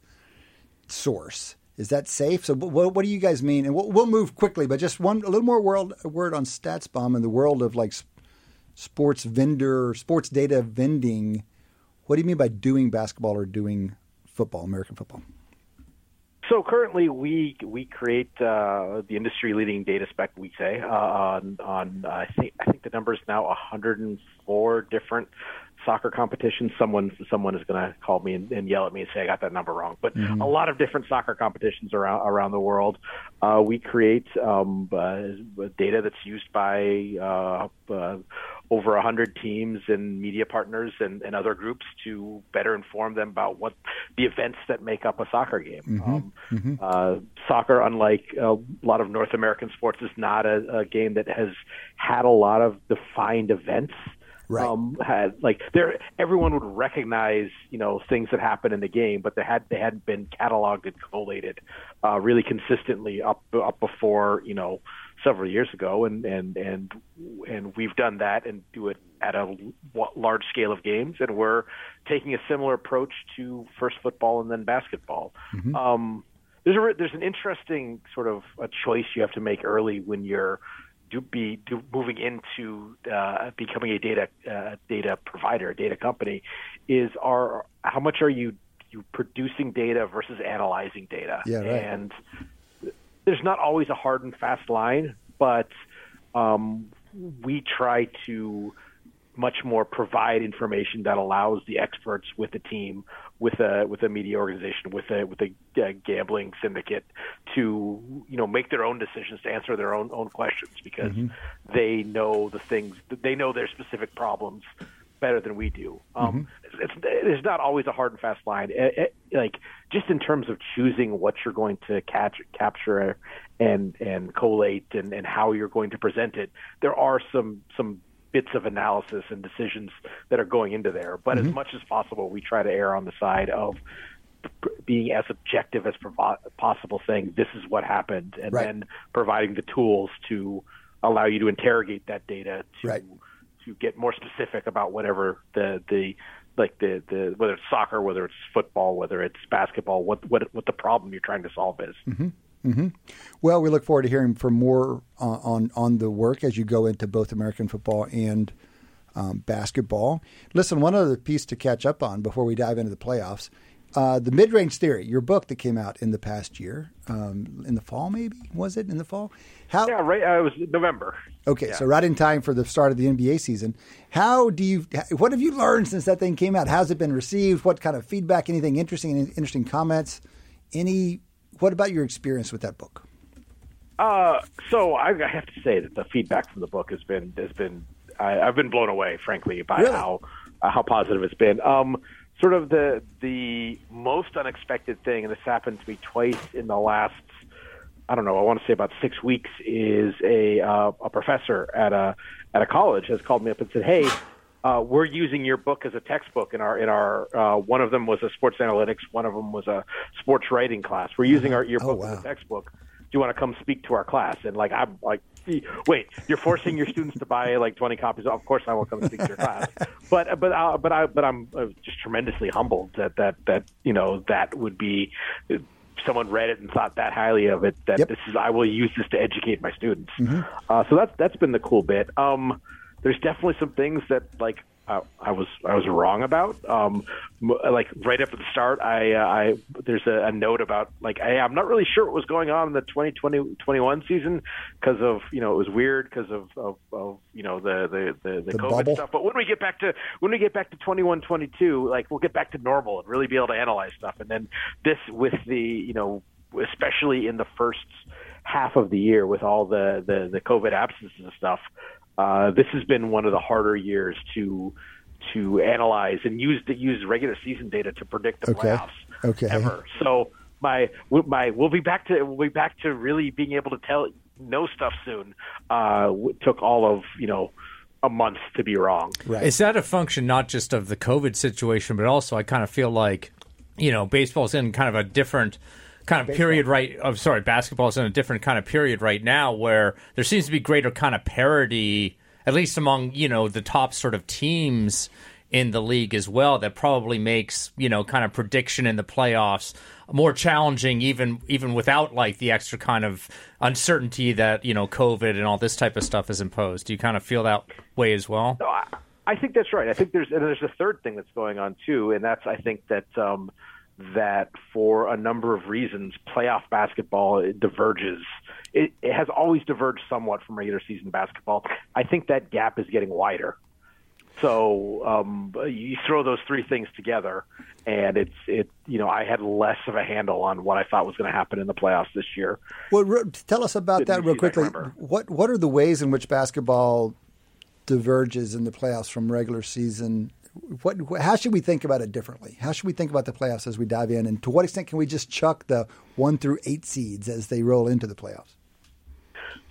source. Is that safe? So what, what do you guys mean? And we'll, we'll move quickly, but just one a little more world, word on StatsBomb in the world of like sports vendor, sports data vending. What do you mean by doing basketball or doing football, American football? So currently, we we create uh, the industry-leading data spec. We say uh, on on I think I think the number is now 104 different soccer competitions. Someone someone is going to call me and, and yell at me and say I got that number wrong. But a lot of different soccer competitions around around the world. Uh, we create um, uh, data that's used by uh, uh, over 100 teams and media partners and, and other groups to better inform them about what the events that make up a soccer game. Um, Uh, soccer, unlike a lot of North American sports, is not a, a game that has had a lot of defined events. Right. Um, had like there, everyone would recognize you know things that happen in the game, but they had they hadn't been cataloged and collated uh, really consistently up up before you know several years ago, and and and and we've done that and do it at a large scale of games, and we're taking a similar approach to first football and then basketball. Um, there's a there's an interesting sort of a choice you have to make early when you're do be do, moving into uh, becoming a data uh, data provider, a data company, is are how much are you you producing data versus analyzing data? Yeah, right. And there's not always a hard and fast line, but um, we try to much more provide information that allows the experts with the team, with a with a media organization, with a with a uh, gambling syndicate, to you know make their own decisions, to answer their own own questions because they know the things they know their specific problems better than we do. Um, it's, it's, there's not always a hard and fast line. It, it, like just in terms of choosing what you're going to catch, capture and and collate and, and how you're going to present it, there are some some bits of analysis and decisions that are going into there. But as much as possible, we try to err on the side of being as objective as provo- possible, saying this is what happened, and Right. then providing the tools to allow you to interrogate that data to Right. To get more specific about whatever the the like the, the whether it's soccer, whether it's football, whether it's basketball, what what what the problem you're trying to solve is. Mm-hmm. Mm-hmm. Well, we look forward to hearing from more on, on, on the work as you go into both American football and um, basketball. Listen, one other piece to catch up on before we dive into the playoffs. Uh, the mid range theory, your book that came out in the past year, um, in the fall, maybe was it in the fall? How? Yeah, right. Uh, it was November. Okay, so right in time for the start of the NBA season. How do you? What have you learned since that thing came out? How's it been received? What kind of feedback? Anything interesting? Any interesting comments? Any? What about your experience with that book? Uh, so I, I have to say that the feedback from the book has been has been I, I've been blown away, frankly, by Really? how uh, how positive it's been. Um, sort of the the most unexpected thing, and this happened to me twice in the last I don't know, I want to say about six weeks, is a uh, a professor at a at a college has called me up and said, "Hey, uh, we're using your book as a textbook in our in our uh, one of them was a sports analytics, one of them was a sports writing class. We're using our your Oh, book as a textbook. You want to come speak to our class?" And like I'm like, wait, you're forcing your students to buy like 20 copies. Of course, I won't come speak to your class. (laughs) But but uh, but I but I'm uh, just tremendously humbled that that that you know that would be. Someone read it and thought that highly of it. That Yep. this is I will use this to educate my students. Uh, so that's that's been the cool bit. Um, there's definitely some things that like I, I was I was wrong about. Um, like right after the start, I uh, I there's a, a note about like hey, I'm not really sure what was going on in the 2020 21 season because of you know it was weird because of, of of you know the the the, the, The COVID bubble? stuff. But when we get back to when we get back to 21 22, like we'll get back to normal and really be able to analyze stuff. And then this with the you know especially in the first half of the year with all the the, the COVID absences and stuff. Uh, this has been one of the harder years to to analyze and use to use regular season data to predict the Okay. playoffs Okay. ever. So my my we'll be back to we'll be back to really being able to tell know stuff soon. Uh, w- took all of you know a month to be wrong. Right. Is that a function not just of the COVID situation, but also I kind of feel like, you know, baseball's in kind of a different kind of period right of sorry, basketball's in a different kind of period right now where there seems to be greater kind of parity, at least among, you know, the top sort of teams in the league as well that probably makes, you know, kind of prediction in the playoffs more challenging even even without like the extra kind of uncertainty that, you know, COVID and all this type of stuff is imposed. Do you kind of feel that way as well? No, I, I think that's right. I think there's and there's a third thing that's going on too, and that's I think that um, that for a number of reasons, playoff basketball it diverges. It, it has always diverged somewhat from regular season basketball. I think that gap is getting wider. So um, you throw those three things together, and it's it. You know, I had less of a handle on what I thought was going to happen in the playoffs this year. Well, re- tell us about Didn't that real that quickly. What What are the ways in which basketball diverges in the playoffs from regular season? What How should we think about it differently? How should we think about the playoffs as we dive in? And to what extent can we just chuck the one through eight seeds as they roll into the playoffs?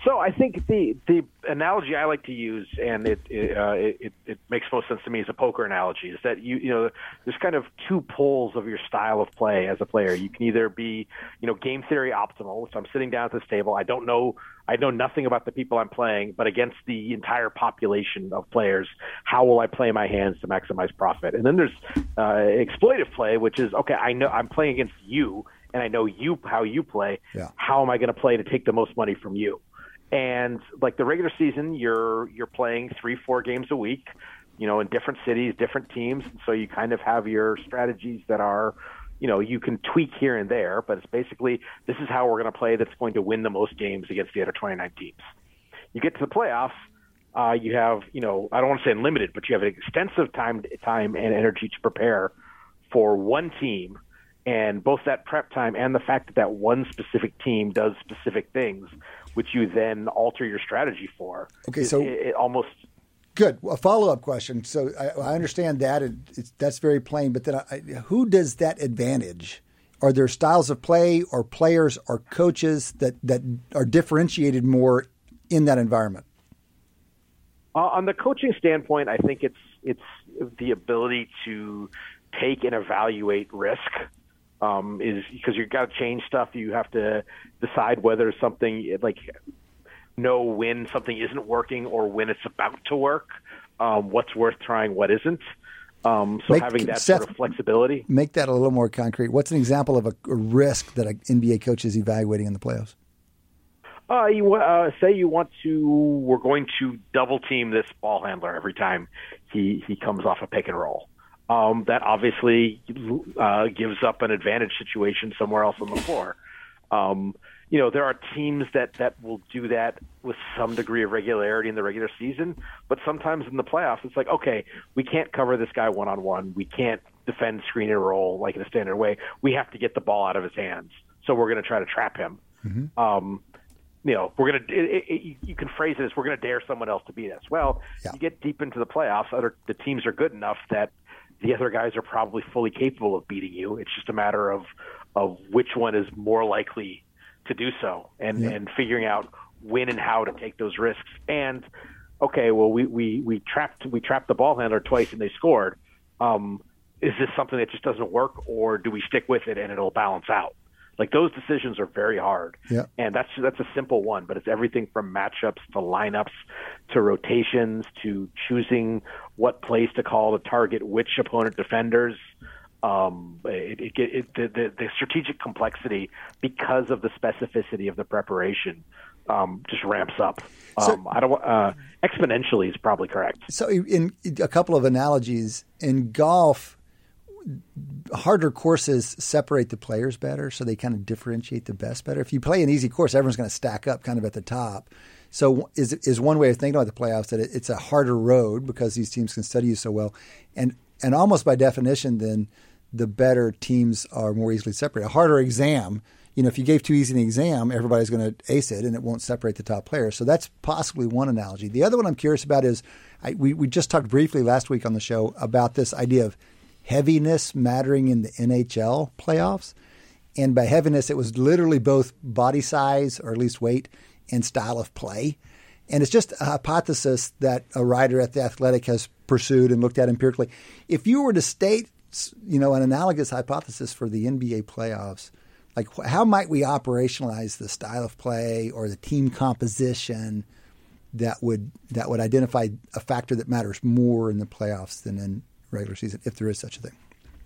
So I think the the analogy I like to use, and it it, uh, it it makes most sense to me, is a poker analogy. Is that you you know there's kind of two poles of your style of play as a player. You can either be you know game theory optimal, which I'm sitting down at this table. I don't know I know nothing about the people I'm playing, but against the entire population of players, how will I play my hands to maximize profit? And then there's uh, exploitive play, which is okay. I know I'm playing against you, and I know you how you play. Yeah. How am I going to play to take the most money from you? And like the regular season, you're you're playing three, four games a week, you know, in different cities, different teams. And so you kind of have your strategies that are, you know, you can tweak here and there, but it's basically this is how we're going to play. That's going to win the most games against the other 29 teams. You get to the playoffs, uh, you have, you know, I don't want to say unlimited, but you have an extensive time, time and energy to prepare for one team and both that prep time and the fact that that one specific team does specific things, which you then alter your strategy for. Okay, it- so- it, it almost Good. A follow up question. So I, I understand that it's, that's very plain, but then I, who does that advantage? Are there styles of play, or players, or coaches that that are differentiated more in that environment? Uh, on the coaching standpoint, I think it's it's the ability to take and evaluate risk. Um, is because you've got to change stuff. You have to decide whether something like know when something isn't working or when it's about to work. Um, what's worth trying, what isn't. Um, so Make- having that Seth- sort of flexibility. Make that a little more concrete. What's an example of a, a risk that an NBA coach is evaluating in the playoffs? Uh, you uh, say you want to. We're going to double team this ball handler every time he he comes off a pick and roll. Um, that obviously uh, gives up an advantage situation somewhere else on the floor. Um, you know, there are teams that that will do that with some degree of regularity in the regular season, but sometimes in the playoffs, it's like, okay, we can't cover this guy one on one. We can't defend screen and roll like in a standard way. We have to get the ball out of his hands, so we're going to try to trap him. Um, you know, we're. It, it, you- can phrase it as we're gonna dare someone else to beat us. Well, Yeah. you get deep into the playoffs. Other the teams are good enough that the other guys are probably fully capable of beating you. It's just a matter of of which one is more likely to do so and and figuring out when and how to take those risks. And okay, well we we we trapped we trapped the ball handler twice and they scored. Um, is this something that just doesn't work, or do we stick with it and it'll balance out? Like those decisions are very hard, Yeah. and that's that's a simple one, but it's everything from matchups to lineups to rotations to choosing what plays to call to target which opponent defenders. Um, it, it, it, the, the, the strategic complexity because of the specificity of the preparation um, just ramps up. Um, I don't uh, exponentially is probably correct. So, in a couple of analogies, in golf, harder courses separate the players better, so they kind of differentiate the best better. If you play an easy course, everyone's going to stack up kind of at the top. So, is is one way of thinking about the playoffs that it, it's a harder road because these teams can study you so well, and and almost by definition, then the better teams are more easily separated. A harder exam. You know, if you gave too easy an exam, everybody's going to ace it, and it won't separate the top players. So that's possibly one analogy. The other one I'm curious about is I, we we just talked briefly last week on the show about this idea of heaviness mattering in the NHL playoffs. And by heaviness, it was literally both body size, or at least weight, and style of play. And it's just a hypothesis that a writer at the Athletic has pursued and looked at empirically. If you were to state, you know, an analogous hypothesis for the NBA playoffs, like how might we operationalize the style of play or the team composition that would that would identify a factor that matters more in the playoffs than in regular season, if there is such a thing?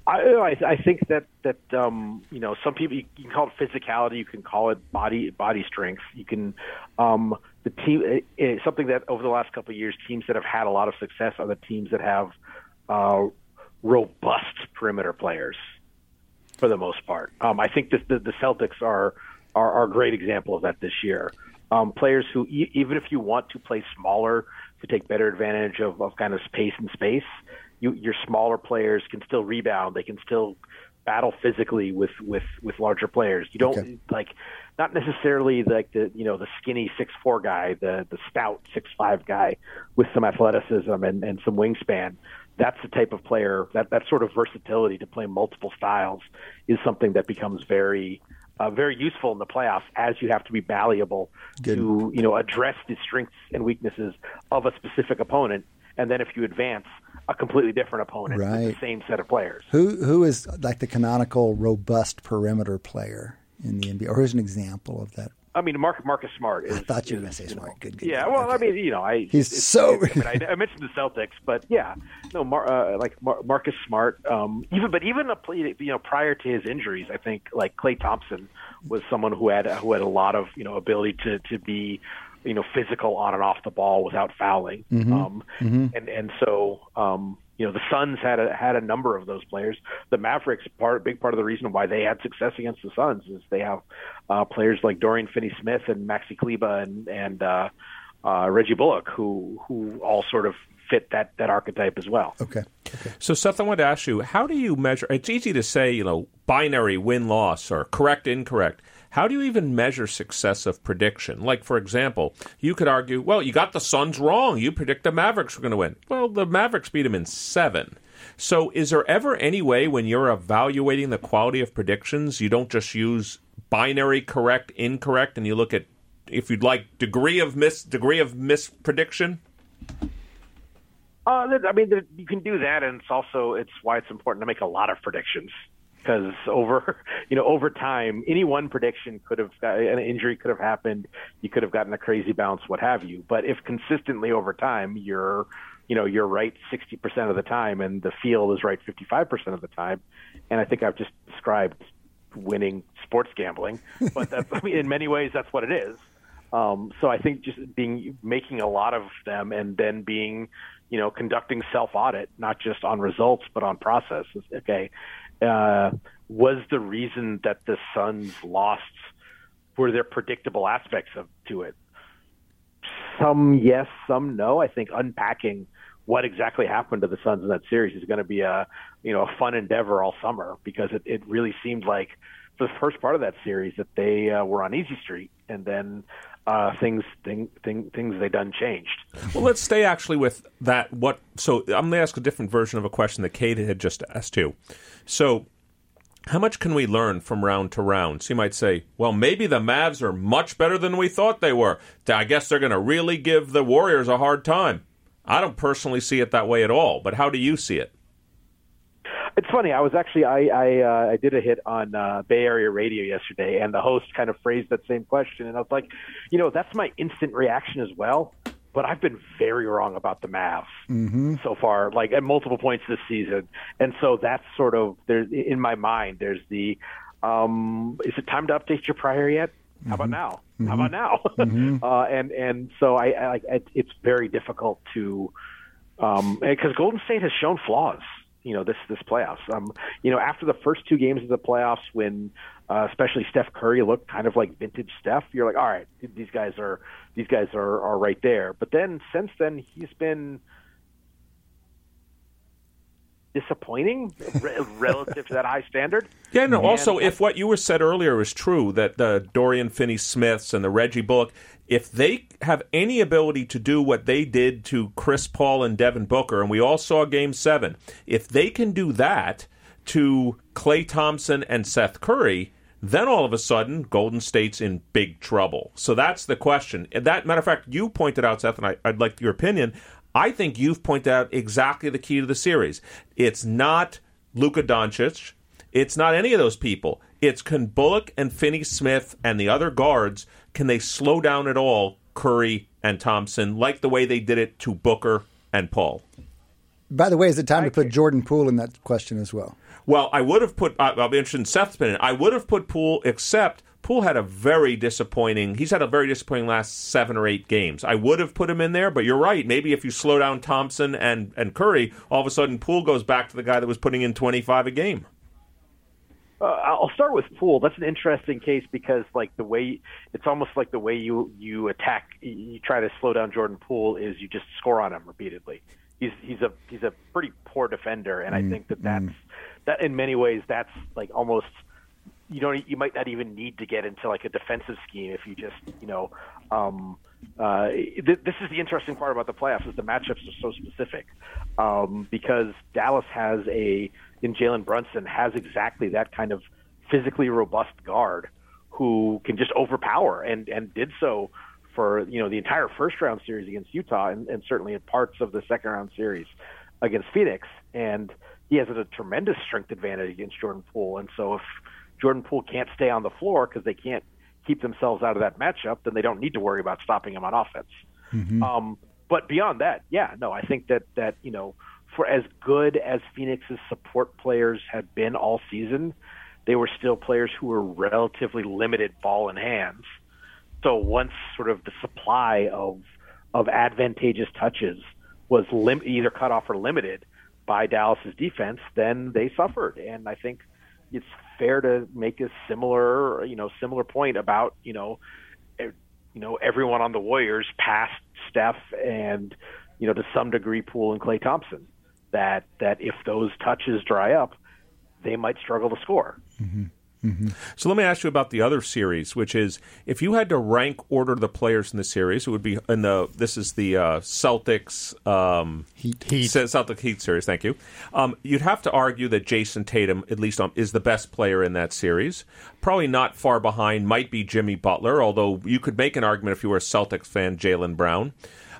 I, I think that that um, you know some people you can call it physicality, you can call it body body strength, you can um, the team it, something that over the last couple of years teams that have had a lot of success are the teams that have uh, robust perimeter players for the most part. Um, I think that the, the Celtics are, are are a great example of that this year. Um, players who e- even if you want to play smaller to take better advantage of, of kind of space and space, you, your smaller players can still rebound. They can still battle physically with with with larger players. You don't Okay. like not necessarily like the you know the skinny six four guy, the the stout six five guy with some athleticism and, and some wingspan. That's the type of player that that sort of versatility to play multiple styles is something that becomes very uh, very useful in the playoffs as you have to be malleable to you know address the strengths and weaknesses of a specific opponent, and then if you advance, a completely different opponent with Right. the same set of players. Who who is like the canonical robust perimeter player in the NBA, or who's an example of that? I mean, Mark, Marcus Smart is. I thought you were going to say know, Smart. Good, good. Yeah, well, I mean, you know, I He's so- I, mean, (laughs) I, I mentioned the Celtics, but yeah, no, Mar, uh, like Mar, Marcus Smart. Um, even, but even a, play- you know, prior to his injuries, I think like Klay Thompson was someone who had who had a lot of you know ability to to be you know physical on and off the ball without fouling. Um, And and so um, you know the Suns had a had a number of those players. The Mavericks part big part of the reason why they had success against the Suns is they have uh, players like Dorian Finney-Smith and Maxi Kleber and and uh, uh, Reggie Bullock who who all sort of fit that that archetype as well. Okay. So, Seth, I wanted to ask you, how do you measure? It's easy to say, you know, binary win loss or correct incorrect. How do you even measure success of prediction? Like, for example, you could argue, well, you got the Suns wrong. You predict the Mavericks were going to win. Well, the Mavericks beat them in seven. So, is there ever any way when you're evaluating the quality of predictions, you don't just use binary correct, incorrect, and you look at, if you'd like, degree of miss degree of misprediction? Uh, I mean, you can do that, and it's also it's why it's important to make a lot of predictions because over (laughs) you know over time, any one prediction could have an injury could have happened. You could have gotten a crazy bounce, what have you. But if consistently over time, you're you know you're right sixty percent of the time, and the field is right fifty five percent of the time, and I think I've just described winning sports gambling, but that's, (laughs) I mean, in many ways that's what it is. Um, so I think just being making a lot of them and then being, you know, conducting self audit, not just on results but on process. Okay, uh, was the reason that the Suns lost were there predictable aspects of to it? Some yes, some no. I think unpacking what exactly happened to the Suns in that series is going to be a you know a fun endeavor all summer because it, it really seemed like for the first part of that series that they uh, were on easy street and then uh, things thing, thing, things they done changed. Well, let's stay actually with that. What? So I'm going to ask a different version of a question that Cade had just asked too. So how much can we learn from round to round? So you might say, well, maybe the Mavs are much better than we thought they were. I guess they're going to really give the Warriors a hard time. I don't personally see it that way at all, but how do you see it? It's funny. I was actually I I, uh, I did a hit on uh, Bay Area radio yesterday, and the host kind of phrased that same question, and I was like, you know, that's my instant reaction as well. But I've been very wrong about the Mavs Mm-hmm. so far, like at multiple points this season, and so that's sort of there's in my mind. There's the um, is it time to update your prior yet? How about now? How about now? (laughs) uh, and and so I, I it's very difficult to um because Golden State has shown flaws. You know this this playoffs. Um, you know after the first two games of the playoffs, when uh, especially Steph Curry looked kind of like vintage Steph, you're like, all right, these guys are these guys are are right there. But then since then, he's been disappointing re- relative to that high standard. Yeah, no. And- Also, if what you were said earlier is true, that the Dorian Finney-Smiths and the Reggie Bullock, if they have any ability to do what they did to Chris Paul and Devin Booker, and we all saw Game Seven, if they can do that to Klay Thompson and Seth Curry. Then all of a sudden, Golden State's in big trouble. So that's the question. That matter of fact, you pointed out, Seth, and I, I'd like your opinion. I think you've pointed out exactly the key to the series. It's not Luka Doncic. It's not any of those people. It's can Bullock and Finney Smith and the other guards can they slow down at all Curry and Thompson like the way they did it to Booker and Paul? By the way, is it time to put Jordan Poole in that question as well? Well, I would have put. I- I'll be interested in Seth's opinion. I would have put Poole, except Poole had a very disappointing. He's had a very disappointing last seven or eight games. I would have put him in there, but you're right. Maybe if you slow down Thompson and and Curry, all of a sudden Poole goes back to the guy that was putting in 25 a game. Uh, I'll start with Poole. That's an interesting case because, like, the way it's almost like the way you you attack, you try to slow down Jordan Poole is you just score on him repeatedly. He's he's a he's a pretty poor defender, and I think that that's that in many ways that's like almost you don't you might not even need to get into like a defensive scheme if you just you know um uh th- this is the interesting part about the playoffs is the matchups are so specific. Um because Dallas has a in Jalen Brunson has exactly that kind of physically robust guard who can just overpower and and did so for you know the entire first round series against Utah and, and certainly in parts of the second round series against Phoenix. And he has a tremendous strength advantage against Jordan Poole. And so if Jordan Poole can't stay on the floor because they can't keep themselves out of that matchup, then they don't need to worry about stopping him on offense. Um, but beyond that, yeah, no, I think that that you know, for as good as Phoenix's support players have been all season, they were still players who were relatively limited ball in hands. So once sort of the supply of of advantageous touches was lim- either cut off or limited by Dallas's defense, then they suffered. And I think it's fair to make a similar, you know, similar point about, you know, you know, everyone on the Warriors past Steph and, you know, to some degree Poole and Klay Thompson. That that if those touches dry up, they might struggle to score. Mm-hmm. So let me ask you about the other series, which is if you had to rank order the players in the series, it would be in the this is the uh, Celtics um, Heat. Heat Celtic Heat series. Thank you. Um, you'd have to argue that Jayson Tatum, at least um, is the best player in that series. Probably not far behind. Might be Jimmy Butler, although you could make an argument if you were a Celtics fan, Jaylen Brown.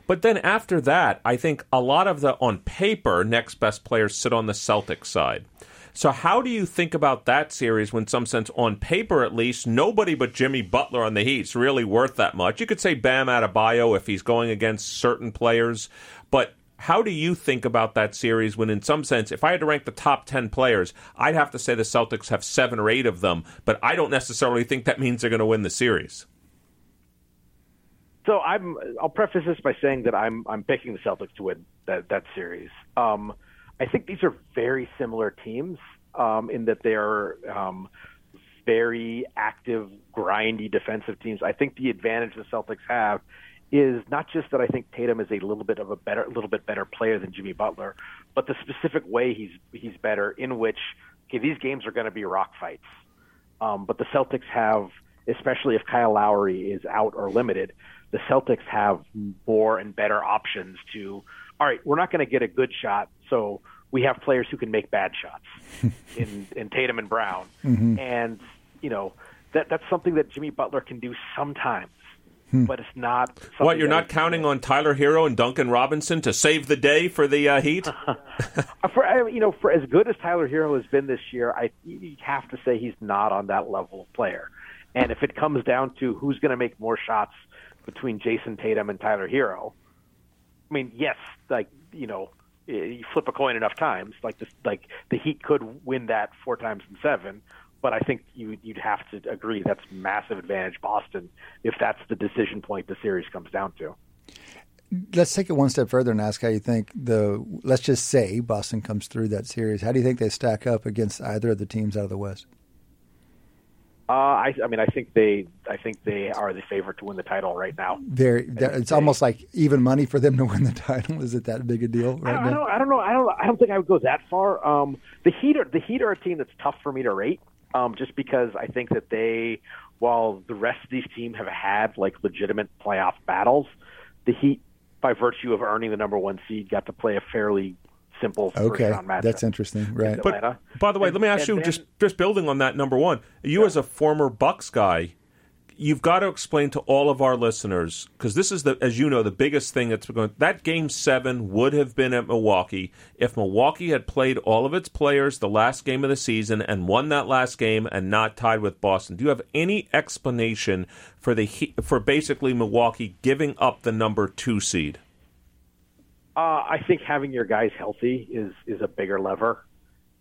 But then after that, I think a lot of the on paper next best players sit on the Celtics side. So how do you think about that series when, some sense, on paper at least, nobody but Jimmy Butler on the Heat's really worth that much? You could say Bam Adebayo if he's going against certain players, but how do you think about that series when, in some sense, if I had to rank the top 10 players, I'd have to say the Celtics have seven or eight of them, but I don't necessarily think that means they're going to win the series. So I'm. I'll preface this by saying that I'm. I'm picking the Celtics to win that that series. Um, I think these are very similar teams um, in that they are um, very active, grindy defensive teams. I think the advantage the Celtics have is not just that I think Tatum is a little bit of a better, a little bit better player than Jimmy Butler, but the specific way he's he's better. In which okay, these games are going to be rock fights. Um, but the Celtics have, especially if Kyle Lowry is out or limited, the Celtics have more and better options to. All right, we're not going to get a good shot, so we we have players who can make bad shots (laughs) in in Tatum and Brown, Mm-hmm. and you know that that's something that Jimmy Butler can do sometimes, but it's not. What, you're not is- counting on Tyler Herro and Duncan Robinson to save the day for the uh, Heat? (laughs) Uh, for you know for as good as Tyler Herro has been this year, I you have to say he's not on that level of player. And if it comes down to who's going to make more shots between Jayson Tatum and Tyler Herro, I mean, yes, like you know, eh, you flip a coin enough times, like this, like the Heat could win that four times in seven. But I think you, you'd have to agree that's massive advantage Boston if that's the decision point the series comes down to. Let's take it one step further and ask how you think the. Let's just say Boston comes through that series. How do you think they stack up against either of the teams out of the West? Uh, I, I mean, I think they, I think they are the favorite to win the title right now. They're, they're- it's almost like even money for them to win the title. (laughs) Is it that big a deal I don't, I now? don't, I don't know. I don't. I don't think I would go that far. Um, the Heat are the Heat are a team that's tough for me to rate, um, just because I think that they, while the rest of these teams have had like legitimate playoff battles, the Heat, by virtue of earning the number one seed, got to play a fairly simple first Okay, round matchup. that's interesting. Right. But- But by the way, And- let me ask you then- just just building on that number one. You as a former Bucks guy, you've got to explain to all of our listeners because this is the as you know the biggest thing that's going. That game seven would have been at Milwaukee if Milwaukee had played all of its players the last game of the season and won that last game and not tied with Boston. Do you have any explanation for the for basically Milwaukee giving up the number two seed? Uh, I think having your guys healthy is is a bigger lever,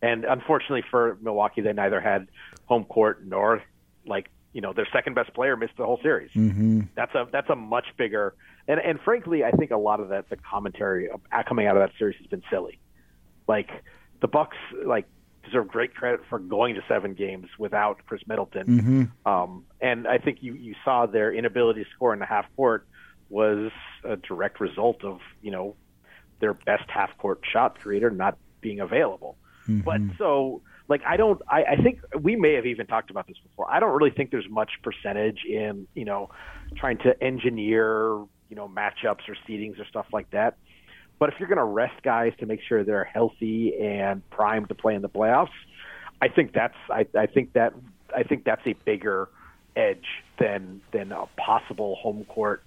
and unfortunately for Milwaukee, they neither had home court nor like you know their second best player missed the whole series. Mm-hmm. That's a that's a much bigger and and frankly, I think a lot of that the commentary coming out of that series has been silly. Like the Bucks, like deserve great credit for going to seven games without Khris Middleton. Um, and I think you you saw their inability to score in the half court was a direct result of you know their best half court shot creator not being available. Mm-hmm. But so like I don't I, I think we may have even talked about this before. I don't really think there's much percentage in, you know, trying to engineer, you know, matchups or seedings or stuff like that. But if you're going to rest guys to make sure they're healthy and primed to play in the playoffs, I think that's I, I think that I think that's a bigger edge than than a possible home court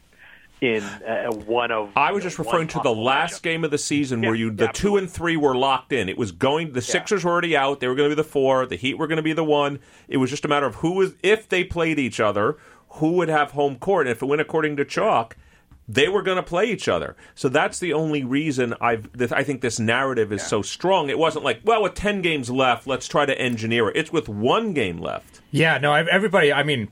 in uh, one of. I was you just know, referring to the last matchup. game of the season Yeah, where you the yeah, two and three were locked in. It was going. The Sixers were already out. They were going to be the four. The Heat were going to be the one. It was just a matter of who was if they played each other, who would have home court. And if it went according to chalk, they were going to play each other. So that's the only reason I've. That I think this narrative is so strong. It wasn't like, well, with ten games left, let's try to engineer it. It's with one game left. Yeah, no, ev- everybody, I mean,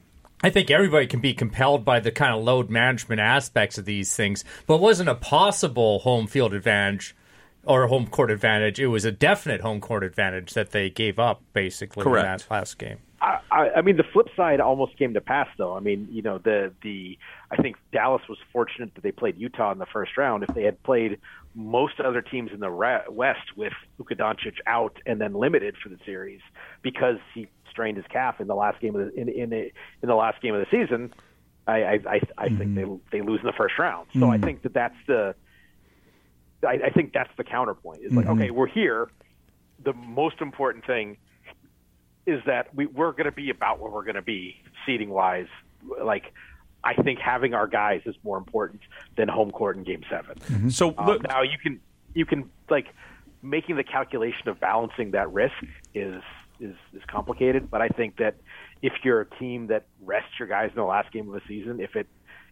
I think everybody can be compelled by the kind of load management aspects of these things, but wasn't a possible home field advantage or home court advantage. It was a definite home court advantage that they gave up, basically, Correct. in that last game. I, I, I mean, the flip side almost came to pass, though. I mean, you know, the the I think Dallas was fortunate that they played Utah in the first round. If they had played most other teams in the West with Luka Doncic out and then limited for the series because he strained his calf in the last game of the in in, the, in the last game of the season, I I, I, I think they mm-hmm. they lose in the first round. So I mm-hmm. think that that's the I, I think that's the counterpoint. It's like, mm-hmm. okay, we're here. The most important thing is that we, we're going to be about where we're going to be seating wise. Like, I think having our guys is more important than home court in Game 7 So Um, now you can you can like making the calculation of balancing that risk is is is complicated. But I think that if you're a team that rests your guys in the last game of the season, if it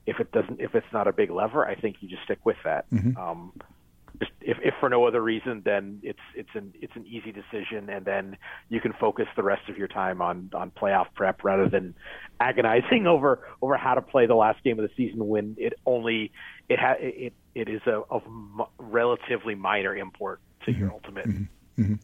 if it doesn't if it's not a big lever, I think you just stick with that. Mm-hmm. Um, just if, if for no other reason, then it's it's an it's an easy decision, and then you can focus the rest of your time on on playoff prep rather than agonizing (laughs) over over how to play the last game of the season when it only it ha, it it is a of relatively minor import to your mm-hmm. ultimate. Mm-hmm.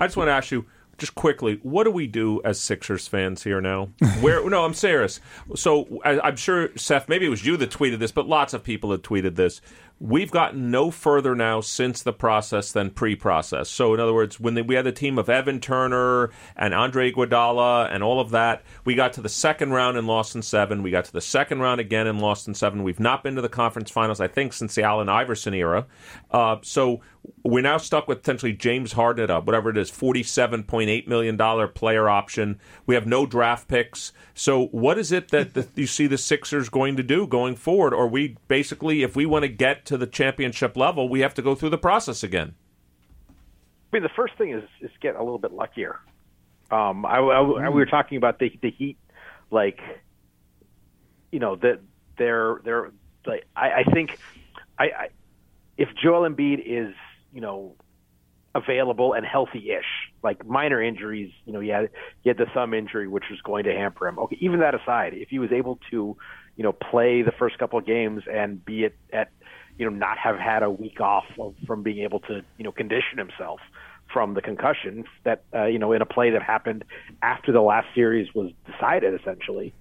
I just want to ask you just quickly, what do we do as Sixers fans here now? (laughs) Where? no, I'm serious. So I, I'm sure Seth, maybe it was you that tweeted this, but lots of people had tweeted this. we've gotten no further now since the process than pre-process. So, in other words, when they, we had the team of Evan Turner and Andre Iguodala and all of that, we got to the second round and lost in seven. We got to the second round again and lost in seven. We've not been to the conference finals, I think, since the Allen Iverson era. Uh, so we're now stuck with potentially James Harden at a, whatever it is, $47.8 million player option. We have no draft picks. So, what is it that the, (laughs) you see the Sixers going to do going forward? Or we basically, if we want to get to the championship level, we have to go through the process again? I mean, the first thing is, is get a little bit luckier. Um, I, I, we were talking about the, the Heat, like, you know, that they're, they're, like, I, I think, I, I, if Joel Embiid is you know, available and healthy-ish. Like minor injuries, you know, he had he had the thumb injury, which was going to hamper him. Okay, even that aside, if he was able to, you know, play the first couple of games and be at, at you know, not have had a week off of, from being able to, you know, condition himself from the concussion that, uh, you know, in a play that happened after the last series was decided, essentially,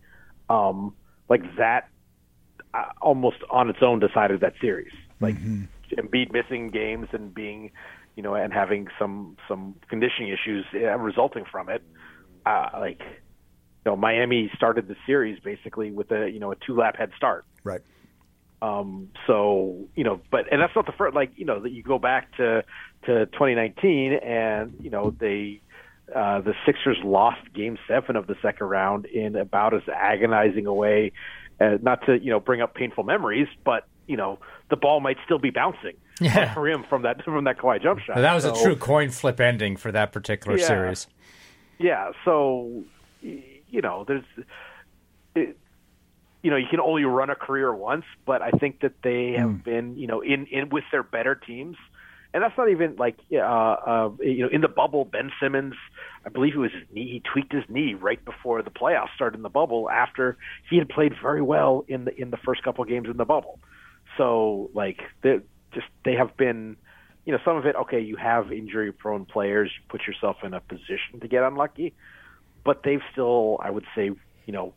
um, like that, uh, almost on its own decided that series. Like mm-hmm. Embiid missing games and being, you know, and having some some conditioning issues resulting from it. Uh, like, you know, Miami started the series basically with a you know a two lap head start. Right. Um, so you know, but and that's not the first. Like you know, that you go back to to 2019, and you know they uh, the Sixers lost Game Seven of the second round in about as agonizing a way. Uh, not to you know bring up painful memories, but you know the ball might still be bouncing yeah. for him from that (laughs) from that Kawhi jump shot. That was so, a true coin flip ending for that particular yeah, series. Yeah, so you know, there's it, you know, you can only run a career once, but I think that they have mm. been, you know, in in with their better teams. And that's not even like, uh, uh, you know, in the bubble, Ben Simmons, I believe it was his knee. He tweaked his knee right before the playoffs started in the bubble after he had played very well in the in the first couple of games in the bubble. So like they just they have been, you know, some of it. Okay, you have injury prone players. You put yourself in a position to get unlucky, but they've still, I would say, you know,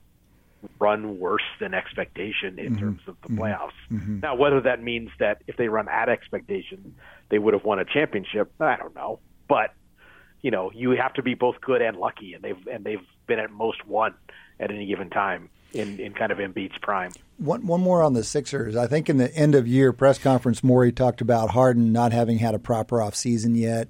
run worse than expectation in mm-hmm. terms of the mm-hmm. playoffs. Mm-hmm. Now, whether that means that if they run at expectation, they would have won a championship, I don't know. But you know, you have to be both good and lucky, and they've and they've been at most one at any given time in, in kind of Embiid's prime. One, one more on the Sixers. I think in the end of year press conference, Morey talked about Harden not having had a proper offseason yet.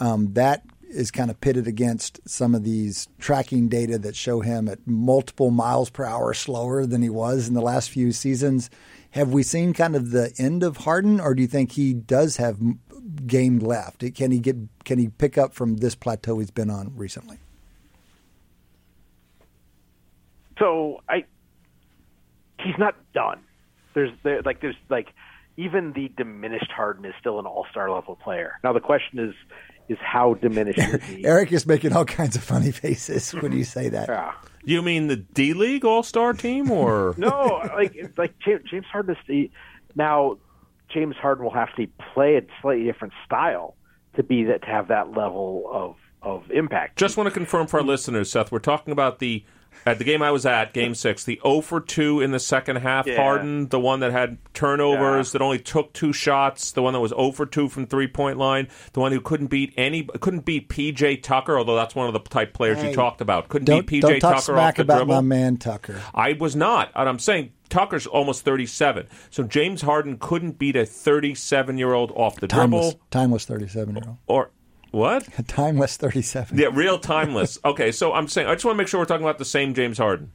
Um, that is kind of pitted against some of these tracking data that show him at multiple miles per hour slower than he was in the last few seasons. Have we seen kind of the end of Harden, or do you think he does have game left? Can he get? Can he pick up from this plateau he's been on recently? So I, he's not done. There's there like there's like even the diminished Harden is still an All Star level player. Now the question is is how diminished is he? (laughs) Eric is making all kinds of funny faces when you say that. Yeah. You mean the D League All Star team, or (laughs) no? Like like James Harden is the, now. James Harden will have to play a slightly different style to be that to have that level of of impact. Just want to confirm for our listeners, Seth. We're talking about the at the game I was at, Game (laughs) Six, the 0 for 2 in the second half. Yeah. Harden, the one that had turnovers, yeah. that only took two shots, the one that was 0 for 2 from three point line, the one who couldn't beat any, couldn't beat PJ Tucker, although that's one of the type players hey, you talked about. Couldn't beat PJ don't talk Tucker smack off the about dribble. my man Tucker. I was not, and I'm saying Tucker's almost 37. So James Harden couldn't beat a 37 year old off the timeless, dribble. Timeless 37 year old. Or what? (laughs) Timeless 37. Yeah, real timeless. okay, so I'm saying I just want to make sure we're talking about the same James Harden.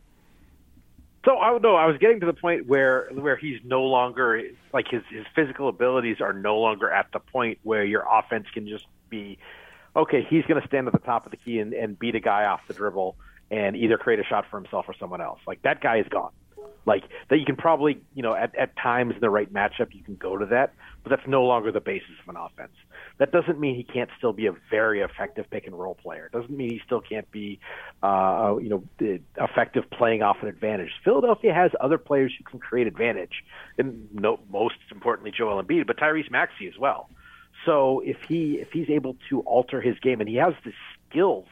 So I no, I was getting to the point where where he's no longer like his his physical abilities are no longer at the point where your offense can just be okay. He's going to stand at the top of the key and, and beat a guy off the dribble and either create a shot for himself or someone else. Like that guy is gone. Like that, you can probably you know at at times in the right matchup you can go to that, but that's no longer the basis of an offense. That doesn't mean he can't still be a very effective pick and roll player. It doesn't mean he still can't be, uh, you know, effective playing off an advantage. Philadelphia has other players who can create advantage, and no, most importantly, Joel Embiid, but Tyrese Maxey as well. So if he if he's able to alter his game, and he has the skills,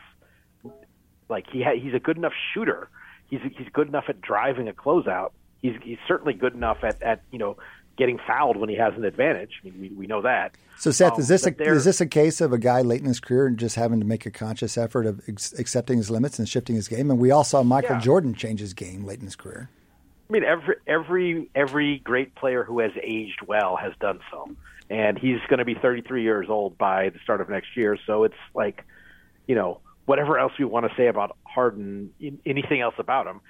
like he ha- he's a good enough shooter. He's he's good enough at driving a closeout. He's he's certainly good enough at at you know getting fouled when he has an advantage. I mean, we, we know that. So, Seth, Um, is this a is this a case of a guy late in his career and just having to make a conscious effort of ex- accepting his limits and shifting his game? And we all saw Michael Yeah. Jordan change his game late in his career. I mean, every every every great player who has aged well has done so, and he's going to be 33 years old by the start of next year. So it's like, you know, whatever else we want to say about Harden, anything else about him,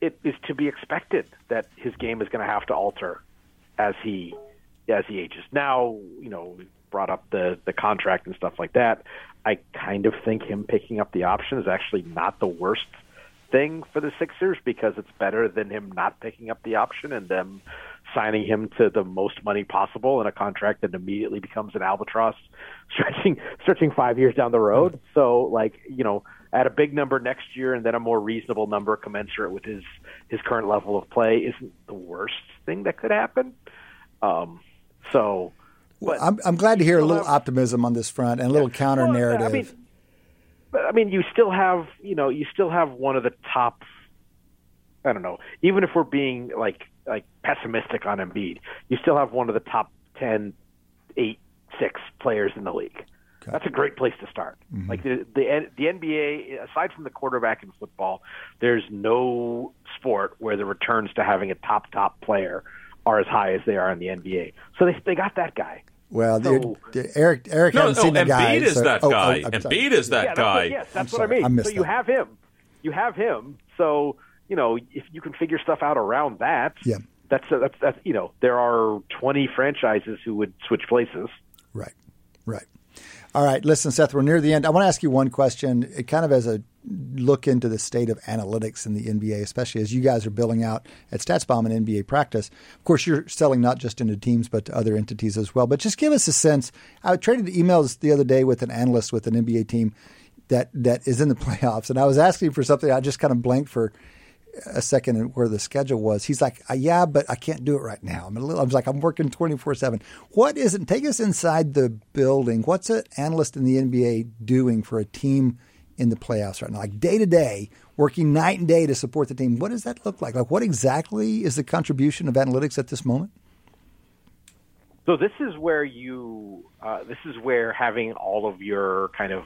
it is to be expected that his game is going to have to alter as he as he ages. Now, you know, brought up the the contract and stuff like that. I kind of think him picking up the option is actually not the worst thing for the Sixers because it's better than him not picking up the option and them signing him to the most money possible in a contract that immediately becomes an albatross (laughs) stretching stretching 5 years down the road. Mm-hmm. So like, you know, at a big number next year and then a more reasonable number commensurate with his his current level of play isn't the worst thing that could happen. Um so but I'm, I'm glad to hear a little have- optimism on this front and a little counter well, narrative. I mean, but I mean, you still have, you know, you still have one of the top. I don't know. Even if we're being like like pessimistic on Embiid, you still have one of the top 10, 8, 6 players in the league. That's a great place to start. Mm-hmm. Like the, the the NBA, aside from the quarterback in football, there's no sport where the returns to having a top top player are as high as they are in the NBA. So they they got that guy. well, so- the- the- Eric Eric No, hasn't no, seen the Embiid guy. is so- that oh, oh, guy. I'm. Embiid is that yeah, guy. That's what, yes, that's I'm what I mean. I missed so you that. have him. You have him. So you know if you can figure stuff out around that. Yeah. That's that's that's you know there are 20 franchises who would switch places. Right, right. All right, listen, Seth, we're near the end. I want to ask you one question, it kind of as a look into the state of analytics in the NBA, especially as you guys are building out at StatsBomb and NBA practice. Of course, you're selling not just into teams, but to other entities as well. But just give us a sense. I traded emails the other day with an analyst with an NBA team that, that is in the (laughs) playoffs, and I was asking for something. I just kind of blanked for a second where the schedule was. He's like, uh, yeah, but I can't do it right now. I'm a little, I was like, I'm working 24 seven. What is it? Take us inside the building. What's an analyst in the NBA doing for a team in the playoffs right now? Like day to day, working night and day to support the team. What does that look like? Like what exactly is the contribution of analytics at this moment? So this is where you uh, this is where having all of your kind of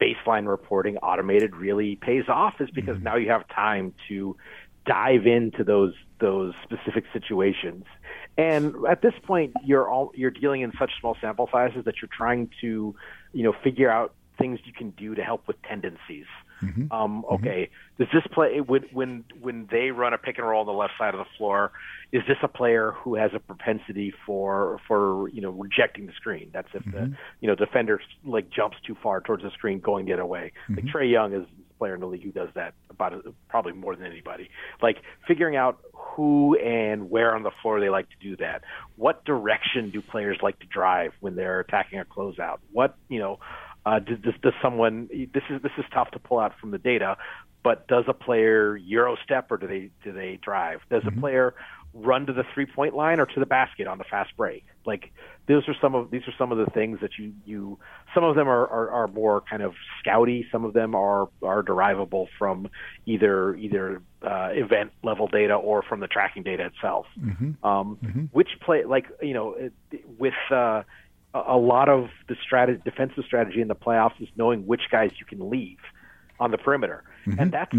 baseline reporting automated really pays off is because mm-hmm. now you have time to dive into those those specific situations. And at this point you're all you're dealing in such small sample sizes that you're trying to, you know, figure out things you can do to help with tendencies. Mm-hmm. Um, mm-hmm. okay, does this play when when when they run a pick and roll on the left side of the floor? Is this a player who has a propensity for for you know rejecting the screen? That's if the mm-hmm. you know defender like jumps too far towards the screen, going the other way. Like Trae Young is a player in the league who does that about probably more than anybody. Like figuring out who and where on the floor they like to do that. What direction do players like to drive when they're attacking a closeout? What you know uh, does, does, does someone? This is this is tough to pull out from the data, but does a player euro step or do they do they drive? Does a player run to the three point line or to the basket on the fast break? Like those are some of these are some of the things that you you some of them are are, are more kind of scouty. Some of them are are derivable from either either uh, event level data or from the tracking data itself. Um, Which play like you know with uh, a a lot of the strategy, defensive strategy in the playoffs is knowing which guys you can leave on the perimeter, and that's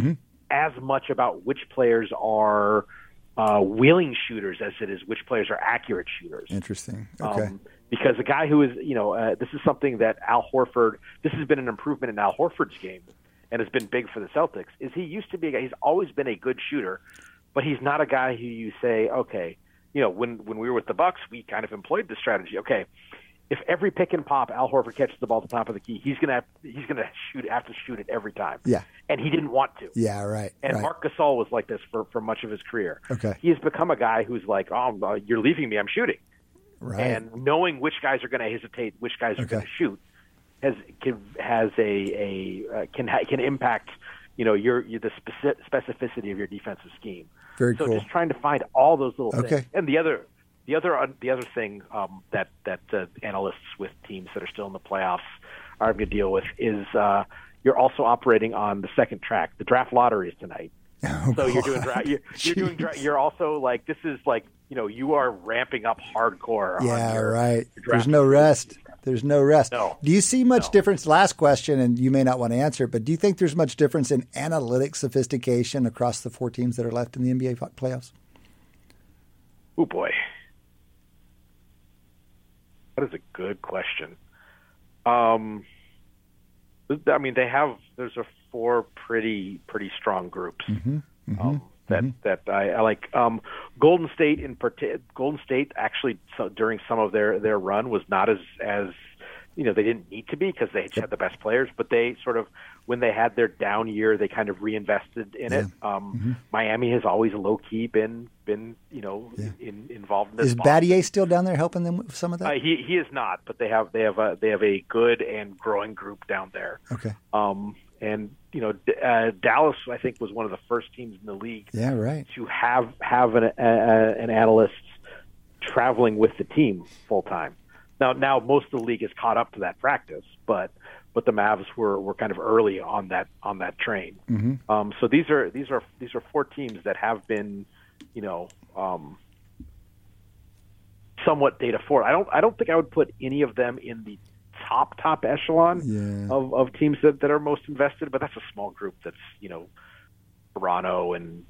as much about which players are uh, willing shooters as it is which players are accurate shooters. Interesting. Okay. Um, because a guy who is, you know, uh, this is something that Al Horford. This has been an improvement in Al Horford's game, and has been big for the Celtics. Is he used to be? A guy, he's always been a good shooter, but he's not a guy who you say, okay, you know, when when we were with the Bucks, we kind of employed this strategy. Okay, if every pick and pop Al Horford catches the ball at the top of the key, he's gonna have, he's gonna shoot have to shoot it every time. Yeah. and he didn't want to. yeah, right. And right. Marc Gasol was like this for, for much of his career. Okay. He has become a guy who's like, oh, uh, you're leaving me, I'm shooting. right. And knowing which guys are going to hesitate, which guys are Okay. going to shoot, has can, has a a uh, can ha- can impact you know your, your the speci- specificity of your defensive scheme. Very so cool. just trying to find all those little Okay. things. And the other the other uh, the other thing um, that that uh, analysts with teams that are still in the playoffs are going to deal with is uh, you're also operating on the second track. The draft lottery is tonight. (laughs) so you're doing dra- you're, (laughs) you're doing dra- you're also like this is like you know you are ramping up hardcore. on Yeah, your- right. your There's no rest. There's no rest. No. Do you see much No. difference? Last question, and you may not want to answer it, but do you think there's much difference in analytic sophistication across the four teams that are left in the NBA playoffs? Oh boy, that is a good question. Um, I mean, they have there's a four pretty pretty strong groups. Um, that that I, I like. Um, Golden State in parti- Golden State actually so, during some of their their run was not as as you know they didn't need to be because they had the best players, but they sort of when they had their down year, they kind of reinvested in it. Um, Miami has always low key been been you know in, involved in this. Is Battier still down there helping them with some of that? Uh, he he is not, but they have they have a they have a good and growing group down there. okay. Um, and you know, uh, Dallas I think was one of the first teams in the league Yeah, right. to have have an a, a, an analyst traveling with the team full time. Now now most of the league is caught up to that practice, but but the Mavs were, were kind of early on that on that train. Mm-hmm. Um, so these are these are these are four teams that have been, you know, um, somewhat data forward. I don't I don't think I would put any of them in the top top echelon Yeah. of, of teams that, that are most invested, but that's a small group that's you know Toronto and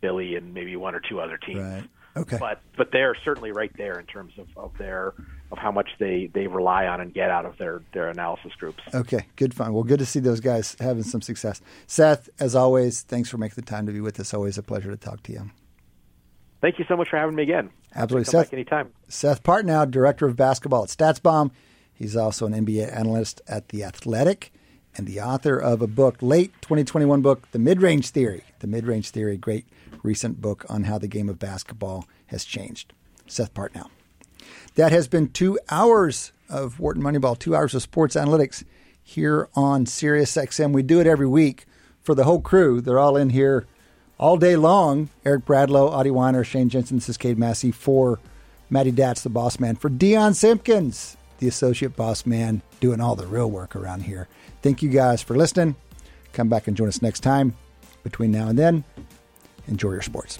Philly and maybe one or two other teams. Right. Okay. But but they're certainly right there in terms of, of their of how much they, they rely on and get out of their, their analysis groups. Okay, good fun. Well, good to see those guys having some success. Seth, as always, thanks for making the time to be with us. Always a pleasure to talk to you. Thank you so much for having me again. Absolutely. Seth, back anytime. Seth Partnow, Director of Basketball at StatsBomb. He's also an NBA analyst at The Athletic and the author of a book, late 2021 book, The Midrange Theory. The Midrange Theory, great recent book on how the game of basketball has changed. Seth Partnow. That has been two hours of Wharton Moneyball, two hours of sports analytics here on Sirius XM. We do it every week for the whole crew. They're all in here all day long. Eric Bradlow, Adi Wyner, Shane Jensen, this is Cade Massey for Matty Datz, the boss man, for Dion Simpkins, the associate boss man, doing all the real work around here. Thank you guys for listening. Come back and join us next time. Between now and then, Enjoy your sports.